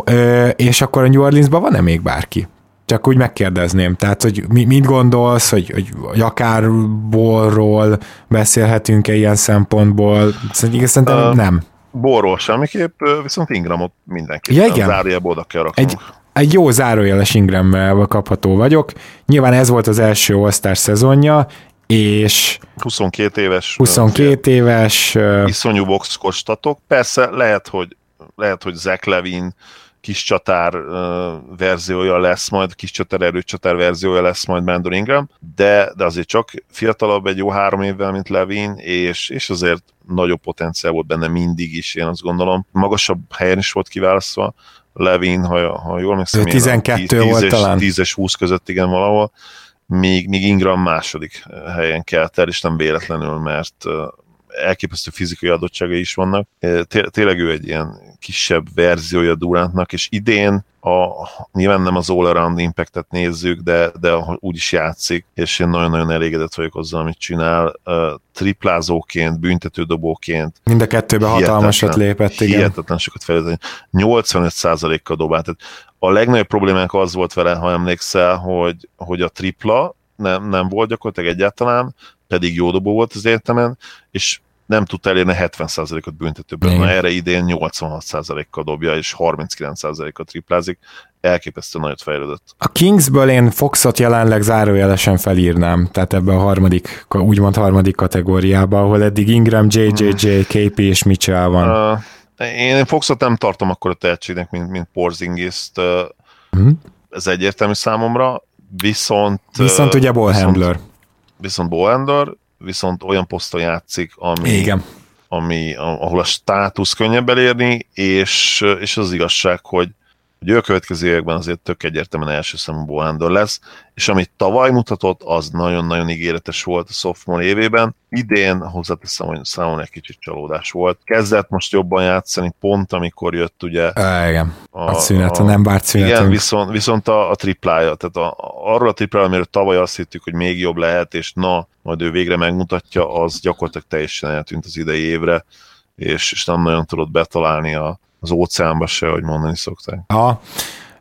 és akkor a New Orleansban van-e még bárki? Csak úgy megkérdezném, tehát, hogy mi, mit gondolsz, hogy, hogy, hogy akár borról beszélhetünk-e ilyen szempontból? Szerintem uh, nem. Borról semmiképp, viszont Ingramot mindenképp. Ja, igen. Zárójelbe oda kell raknunk. Egy, egy jó zárójeles Ingrammel kapható vagyok. Nyilván ez volt az első all szezonja, és 22 éves. 22 éves. Iszonyú boxkostatok. Persze lehet, hogy lehet, hogy Zach Levin kis csatár uh, verziója lesz majd, kis csatár erőcsatár verziója lesz majd Brandon Ingram, de, de azért csak fiatalabb egy jó három évvel, mint Levin, és, és azért nagyobb potenciál volt benne mindig is, én azt gondolom. Magasabb helyen is volt kiválasztva, Levin, ha, ha jól megszem, 12 10, 10 volt és, talán. 10 és 20 között, igen, valahol, míg, míg Ingram második helyen kelt el, és nem véletlenül, mert elképesztő fizikai adottságai is vannak. Tényleg ő egy ilyen kisebb verziója Durantnak, és idén a, nyilván nem az all-around impactet nézzük, de, de úgy is játszik, és én nagyon-nagyon elégedett vagyok azzal, amit csinál. Uh, triplázóként, büntetődobóként. Mind a kettőben hatalmasat lépett, igen. Hihetetlen sokat fejlődni. 85%-kal dobált. Tehát a legnagyobb problémánk az volt vele, ha emlékszel, hogy, hogy a tripla nem, nem volt gyakorlatilag egyáltalán, pedig jó dobó volt az értemen, és nem tudta elérni 70%-ot büntetőből. Na erre idén 86%-kal dobja, és 39%-kal triplázik. Elképesztő nagyot fejlődött. A Kingsből én Foxot jelenleg zárójelesen felírnám, tehát ebbe a harmadik, úgymond harmadik kategóriába, ahol eddig Ingram, JJJ, hmm. KP és Mitchell van. Uh, én Foxot nem tartom akkor a tehetségnek, mint, mint Porzingis-t. Uh, hmm. Ez egyértelmű számomra, viszont... Viszont uh, ugye ball handler. Viszont, viszont ball handler, viszont olyan poszton játszik, ami, Igen. ami ahol a státusz könnyebb elérni, és, és az igazság, hogy hogy ő a következő években azért tök egyértelműen első számú Boándor lesz, és amit tavaly mutatott, az nagyon-nagyon ígéretes volt a sophomore évében. Idén hozzáteszem, hogy számomra egy kicsit csalódás volt. Kezdett most jobban játszani, pont amikor jött ugye... Uh, igen, a, a szünet, a, nem várt szünet. Igen, viszont, viszont a, a triplája, tehát a, arról a triplája, amiről tavaly azt hittük, hogy még jobb lehet, és na, majd ő végre megmutatja, az gyakorlatilag teljesen eltűnt az idei évre, és, és nem nagyon tudott betalálni a, az óceánba se, hogy mondani szokták. Ha.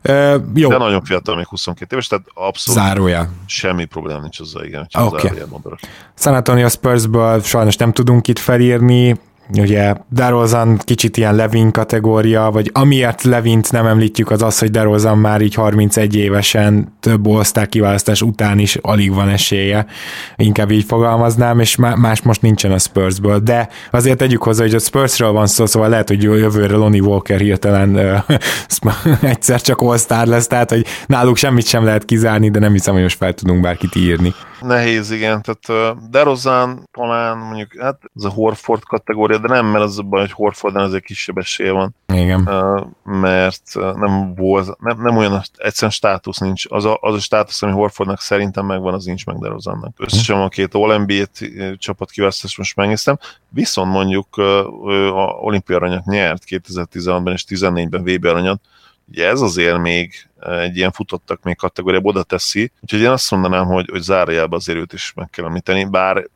Uh, jó. De nagyon fiatal, még 22 éves, tehát abszolút Zárója. semmi probléma nincs azzal, igen, Oké. Okay. San Antonio Spursből sajnos nem tudunk itt felírni, ugye DeRozan kicsit ilyen Levin kategória, vagy amiért Levint nem említjük, az az, hogy DeRozan már így 31 évesen több osztály kiválasztás után is alig van esélye, inkább így fogalmaznám, és más most nincsen a Spursből, de azért tegyük hozzá, hogy a Spursről van szó, szóval lehet, hogy jövőre Lonnie Walker hirtelen egyszer csak all lesz, tehát hogy náluk semmit sem lehet kizárni, de nem hiszem, hogy most fel tudunk bárkit írni. Nehéz, igen, tehát DeRozan talán mondjuk, hát ez a Horford kategória, de nem, mert az a baj, hogy Horfordon azért kisebb esélye van. Igen. Mert nem volt, nem, nem olyan egyszerűen státusz nincs. Az a, az a státusz, ami Horfordnak szerintem megvan, az nincs meg DeRozannak. Összesen a két All NBA csapat kiválasztás most megnéztem, viszont mondjuk a olimpia aranyat nyert 2016-ban és 2014-ben VB aranyat, Ugye ez azért még egy ilyen futottak még kategóriába oda teszi, úgyhogy én azt mondanám, hogy, hogy zárójelbe azért őt is meg kell említeni, bár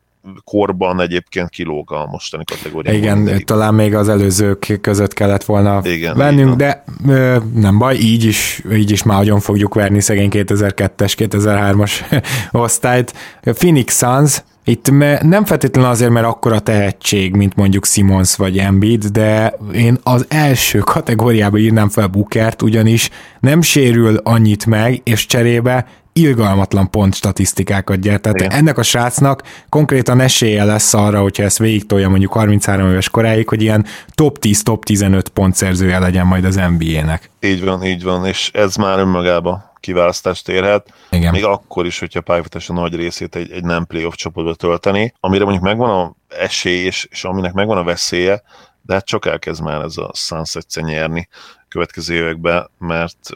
korban egyébként kilóg a mostani kategóriában. Igen, mindig. talán még az előzők között kellett volna Igen, vennünk, de ö, nem baj, így is, így is már nagyon fogjuk verni szegény 2002-es, 2003-as osztályt. Phoenix Suns, itt nem feltétlenül azért, mert akkora tehetség, mint mondjuk Simons vagy Embiid, de én az első kategóriába írnám fel Bookert, ugyanis nem sérül annyit meg, és cserébe irgalmatlan pont statisztikákat gyert. Tehát Igen. ennek a srácnak konkrétan esélye lesz arra, hogyha ezt végig tolja mondjuk 33 éves koráig, hogy ilyen top 10, top 15 pontszerzője legyen majd az NBA-nek. Így van, így van, és ez már önmagába kiválasztást érhet, Igen. még akkor is, hogyha a a nagy részét egy, egy nem playoff csoportba tölteni, amire mondjuk megvan a esély, és, és aminek megvan a veszélye, de hát csak elkezd már ez a Suns egyszer nyerni következő években, mert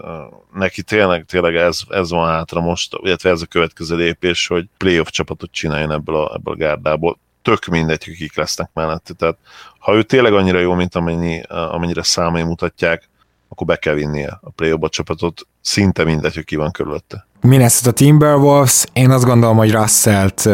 neki tényleg, tényleg ez, ez van hátra most, illetve ez a következő lépés, hogy playoff csapatot csináljon ebből a, ebből a gárdából. Tök mindegy, hogy kik lesznek mellette. Tehát ha ő tényleg annyira jó, mint amennyi, amennyire számai mutatják, akkor be kell vinnie a play a csapatot, szinte mindegy, hogy ki van körülötte. a Timberwolves, én azt gondolom, hogy Russell-t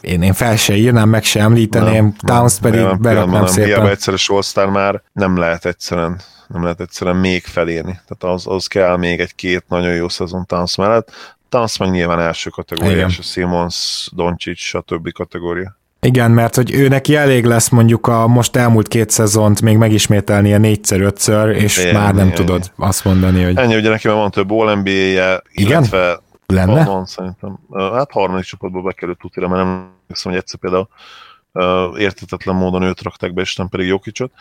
én, én fel se írnám, meg se említeném, Towns pedig nem, beraknám nem, szépen. Hiába egyszeres all már nem lehet egyszerűen nem lehet egyszerűen még felérni. Tehát az, az kell még egy-két nagyon jó szezon Towns mellett. Towns meg nyilván első kategóriás, a Simons, Doncic, stb. kategória. Igen, mert hogy ő neki elég lesz mondjuk a most elmúlt két szezont még megismételnie négyszer, ötször, és igen, már nem igen, tudod igen. azt mondani, hogy... Ennyi, ugye neki már van több all nba je illetve Lenne? Van, szerintem. Hát harmadik csapatból bekerült tutira, mert nem hiszem, hogy egyszer például értetetlen módon őt rakták be, és nem pedig Jokicsot.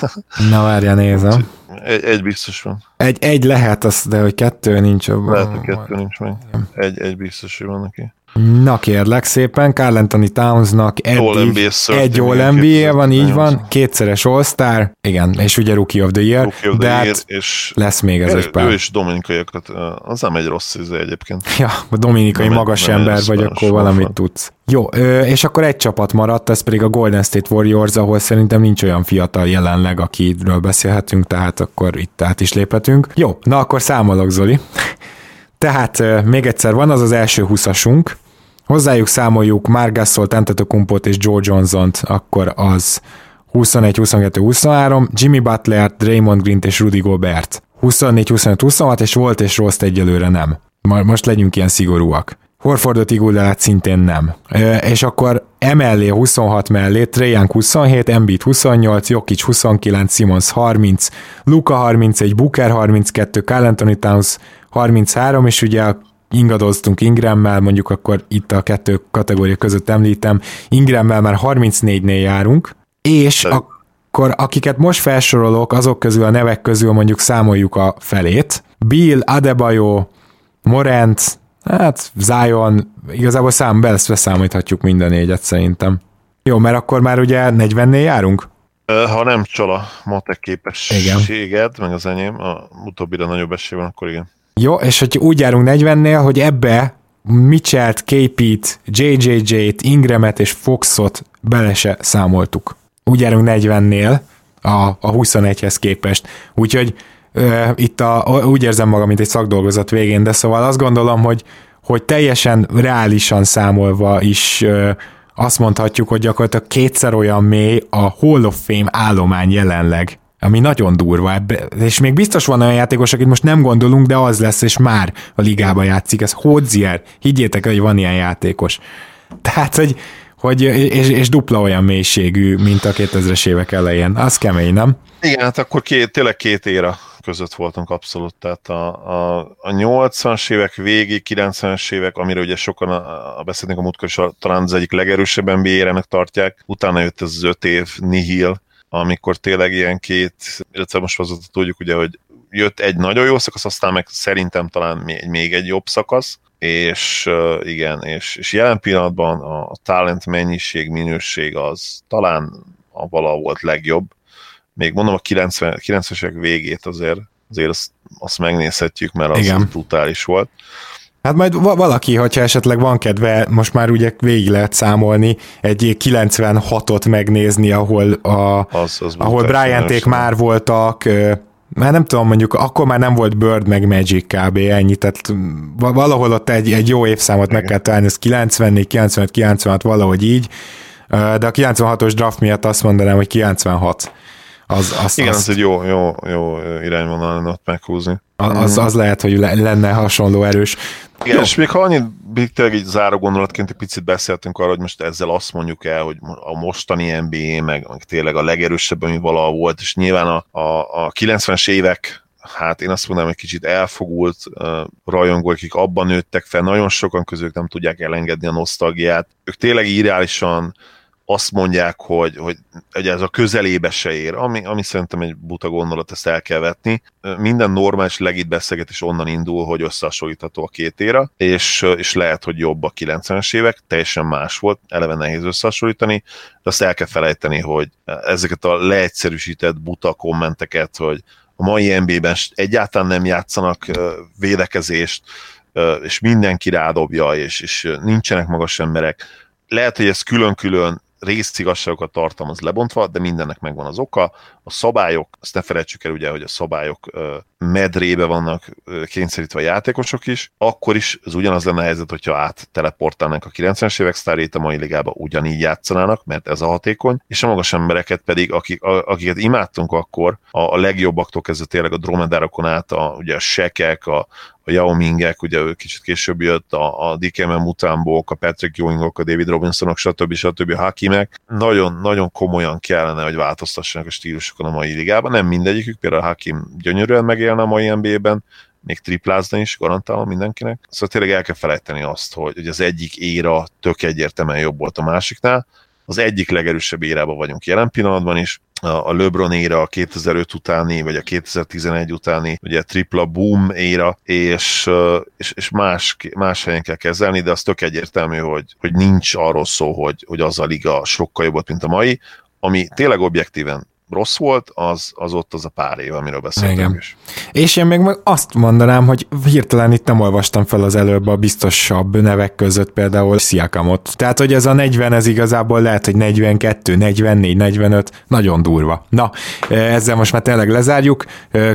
Na várja, nézem. Egy, egy biztos van. Egy, egy lehet, az, de hogy kettő nincs. Lehet, hogy kettő nincs meg. Egy, egy biztos, hogy van neki. Na kérlek szépen, Carl Anthony Townsnak eddig egy All NBA van, így van, kétszeres All-Star, igen, és ugye Rookie of the Year, Rookie of the de year, hát és lesz még ez egy pár. Ő is dominikaiakat, az nem egy rossz íze egyébként. Ja, a dominikai nem magas nem ember vagy, akkor valamit van. tudsz. Jó, és akkor egy csapat maradt, ez pedig a Golden State Warriors, ahol szerintem nincs olyan fiatal jelenleg, akiről beszélhetünk, tehát akkor itt át is léphetünk. Jó, na akkor számolok, Zoli. Tehát még egyszer van az az első húszasunk, hozzájuk számoljuk Margasol, Antetokumpot és Joe Johnson-t, akkor az 21, 22, 23, Jimmy Butler, Draymond Green és Rudy Gobert. 24, 25, 26, és volt és Rost egyelőre nem. Most legyünk ilyen szigorúak. Horfordot Iguldalát szintén nem. És akkor emellé 26 mellé Trajan 27, Embiid 28, Jokic 29, Simons 30, Luka 31, Booker 32, Carl Anthony Towns 33, és ugye a ingadoztunk Ingrammel, mondjuk akkor itt a kettő kategória között említem, Ingrammel már 34-nél járunk, és akkor akiket most felsorolok, azok közül a nevek közül mondjuk számoljuk a felét. Bill, Adebayo, Morant, hát Zion, igazából szám, beszámíthatjuk minden négyet szerintem. Jó, mert akkor már ugye 40-nél járunk? Ha nem csal a matek képességed, igen. meg az enyém, a utóbbira nagyobb esély van, akkor igen. Jó, és hogy úgy járunk 40-nél, hogy ebbe Mitchell-t, KP-t, JJJ-t, Ingramet és Foxot bele se számoltuk. Úgy járunk 40-nél a, a 21-hez képest. Úgyhogy ö, itt a, úgy érzem magam, mint egy szakdolgozat végén, de szóval azt gondolom, hogy, hogy teljesen reálisan számolva is ö, azt mondhatjuk, hogy gyakorlatilag kétszer olyan mély a Hall of Fame állomány jelenleg, ami nagyon durva, és még biztos van olyan játékos, akit most nem gondolunk, de az lesz, és már a ligában játszik, ez Hodzier, higgyétek hogy van ilyen játékos. Tehát, hogy, hogy és, és dupla olyan mélységű, mint a 2000-es évek elején. Az kemény, nem? Igen, hát akkor két, tényleg két éra között voltunk abszolút, tehát a, a, a 80-as évek végi, 90-es évek, amire ugye sokan a, a beszélnénk a múltkor, és talán az egyik legerősebb nba tartják, utána jött ez az öt év nihil, amikor tényleg ilyen két, illetve most azóta tudjuk ugye, hogy jött egy nagyon jó szakasz, aztán meg szerintem talán még, egy jobb szakasz, és igen, és, és jelen pillanatban a, talent mennyiség, minőség az talán a vala volt legjobb. Még mondom a 90, 90-es évek végét azért, azért azt, azt megnézhetjük, mert az igen. brutális volt. Hát majd valaki, hogyha esetleg van kedve, most már ugye végig lehet számolni, egy 96-ot megnézni, ahol, a, az, az ahol Bryanték már voltak, már nem tudom, mondjuk akkor már nem volt Bird meg Magic kb. ennyi, tehát valahol ott egy, egy jó évszámot Igen. meg kell találni, ez 94, 95, 96, valahogy így, de a 96-os draft miatt azt mondanám, hogy 96. Az, az, Igen, az, az egy jó, jó, jó irányvonal ott meghúzni. Az, az lehet, hogy lenne hasonló erős. Igen, Jó. és még ha annyit, tényleg így záró gondolatként egy picit beszéltünk arra, hogy most ezzel azt mondjuk el, hogy a mostani NBA meg, meg tényleg a legerősebb, ami valaha volt, és nyilván a, a, a 90-es évek hát én azt mondanám, hogy kicsit elfogult uh, rajongók, akik abban nőttek fel, nagyon sokan közük nem tudják elengedni a nosztalgiát. Ők tényleg ideálisan azt mondják, hogy, hogy, hogy ez a közelébe se ér, ami, ami szerintem egy buta gondolat, ezt el kell vetni. Minden normális legit beszélgetés onnan indul, hogy összehasonlítható a két éra, és, és lehet, hogy jobb a 90-es évek, teljesen más volt, eleve nehéz összehasonlítani, de azt el kell felejteni, hogy ezeket a leegyszerűsített buta kommenteket, hogy a mai NBA-ben egyáltalán nem játszanak védekezést, és mindenki rádobja, és, és nincsenek magas emberek. Lehet, hogy ez külön-külön részigazságokat tartalmaz lebontva, de mindennek megvan az oka. A szabályok, azt ne felejtsük el ugye, hogy a szabályok medrébe vannak kényszerítve a játékosok is, akkor is az ugyanaz lenne a helyzet, hogyha átteleportálnánk a 90-es évek sztárét a mai ligába, ugyanígy játszanának, mert ez a hatékony, és a magas embereket pedig, akik, akiket imádtunk akkor, a, a legjobbaktól kezdve tényleg a dromedárokon át, a, ugye a sekek, a, a Yao Mingek, ugye ő kicsit később jött, a, a Dikemem Mutámbok, a Patrick Ewingok, a David Robinsonok, stb. stb. a Hakimek, nagyon, nagyon komolyan kellene, hogy változtassanak a stílusokon a mai ligában. Nem mindegyikük, például a Hakim gyönyörűen megélne a mai NBA-ben, még triplázni is, garantálom mindenkinek. Szóval tényleg el kell felejteni azt, hogy, hogy az egyik éra tök egyértelműen jobb volt a másiknál, az egyik legerősebb érában vagyunk jelen pillanatban is, a LeBron éra, a 2005 utáni, vagy a 2011 utáni, ugye tripla boom éra, és, és, és más, más helyen kell kezelni, de az tök egyértelmű, hogy, hogy nincs arról szó, hogy, hogy az a liga sokkal jobb mint a mai, ami tényleg objektíven rossz volt, az, az ott az a pár év, amiről beszéltünk is. És én még azt mondanám, hogy hirtelen itt nem olvastam fel az előbb a biztosabb nevek között például Sziakamot. Tehát, hogy ez a 40, ez igazából lehet, hogy 42, 44, 45, nagyon durva. Na, ezzel most már tényleg lezárjuk.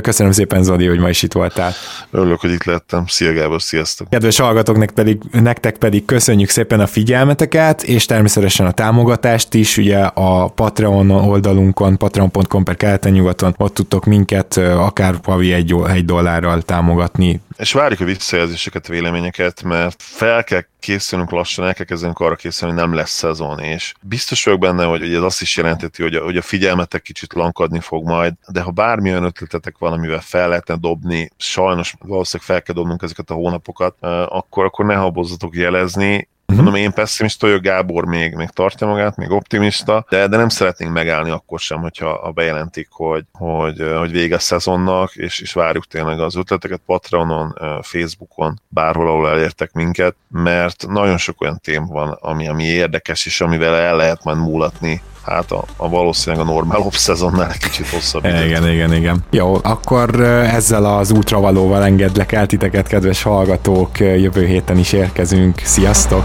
Köszönöm szépen, Zodi, hogy ma is itt voltál. Örülök, hogy itt lettem. Szia Gábor, sziasztok! Kedves hallgatóknak pedig, nektek pedig köszönjük szépen a figyelmeteket, és természetesen a támogatást is, ugye a Patreon oldalunkon, Patreon patreon.com per keleten-nyugaton, ott tudtok minket akár havi egy, egy dollárral támogatni. És várjuk a visszajelzéseket, véleményeket, mert fel kell készülnünk lassan, el kell kezdenünk arra készülni, nem lesz szezon, és biztos vagyok benne, hogy, hogy ez azt is jelenteti, hogy a, hogy a figyelmetek kicsit lankadni fog majd, de ha bármilyen ötletetek valamivel fel lehetne dobni, sajnos valószínűleg fel kell dobnunk ezeket a hónapokat, akkor, akkor ne habozzatok jelezni, Uh-huh. Mondom, én pessimista vagyok, Gábor még, még tartja magát, még optimista, de, de nem szeretnénk megállni akkor sem, hogyha a bejelentik, hogy, hogy, hogy vége a szezonnak, és, és várjuk tényleg az ötleteket Patreonon, Facebookon, bárhol, ahol elértek minket, mert nagyon sok olyan tém van, ami, ami érdekes, és amivel el lehet majd múlatni hát a, a valószínűleg a normál off-szezonnál egy kicsit hosszabb időt. Igen, igen, igen. Jó, akkor ezzel az útravalóval engedlek el titeket, kedves hallgatók, jövő héten is érkezünk. Sziasztok!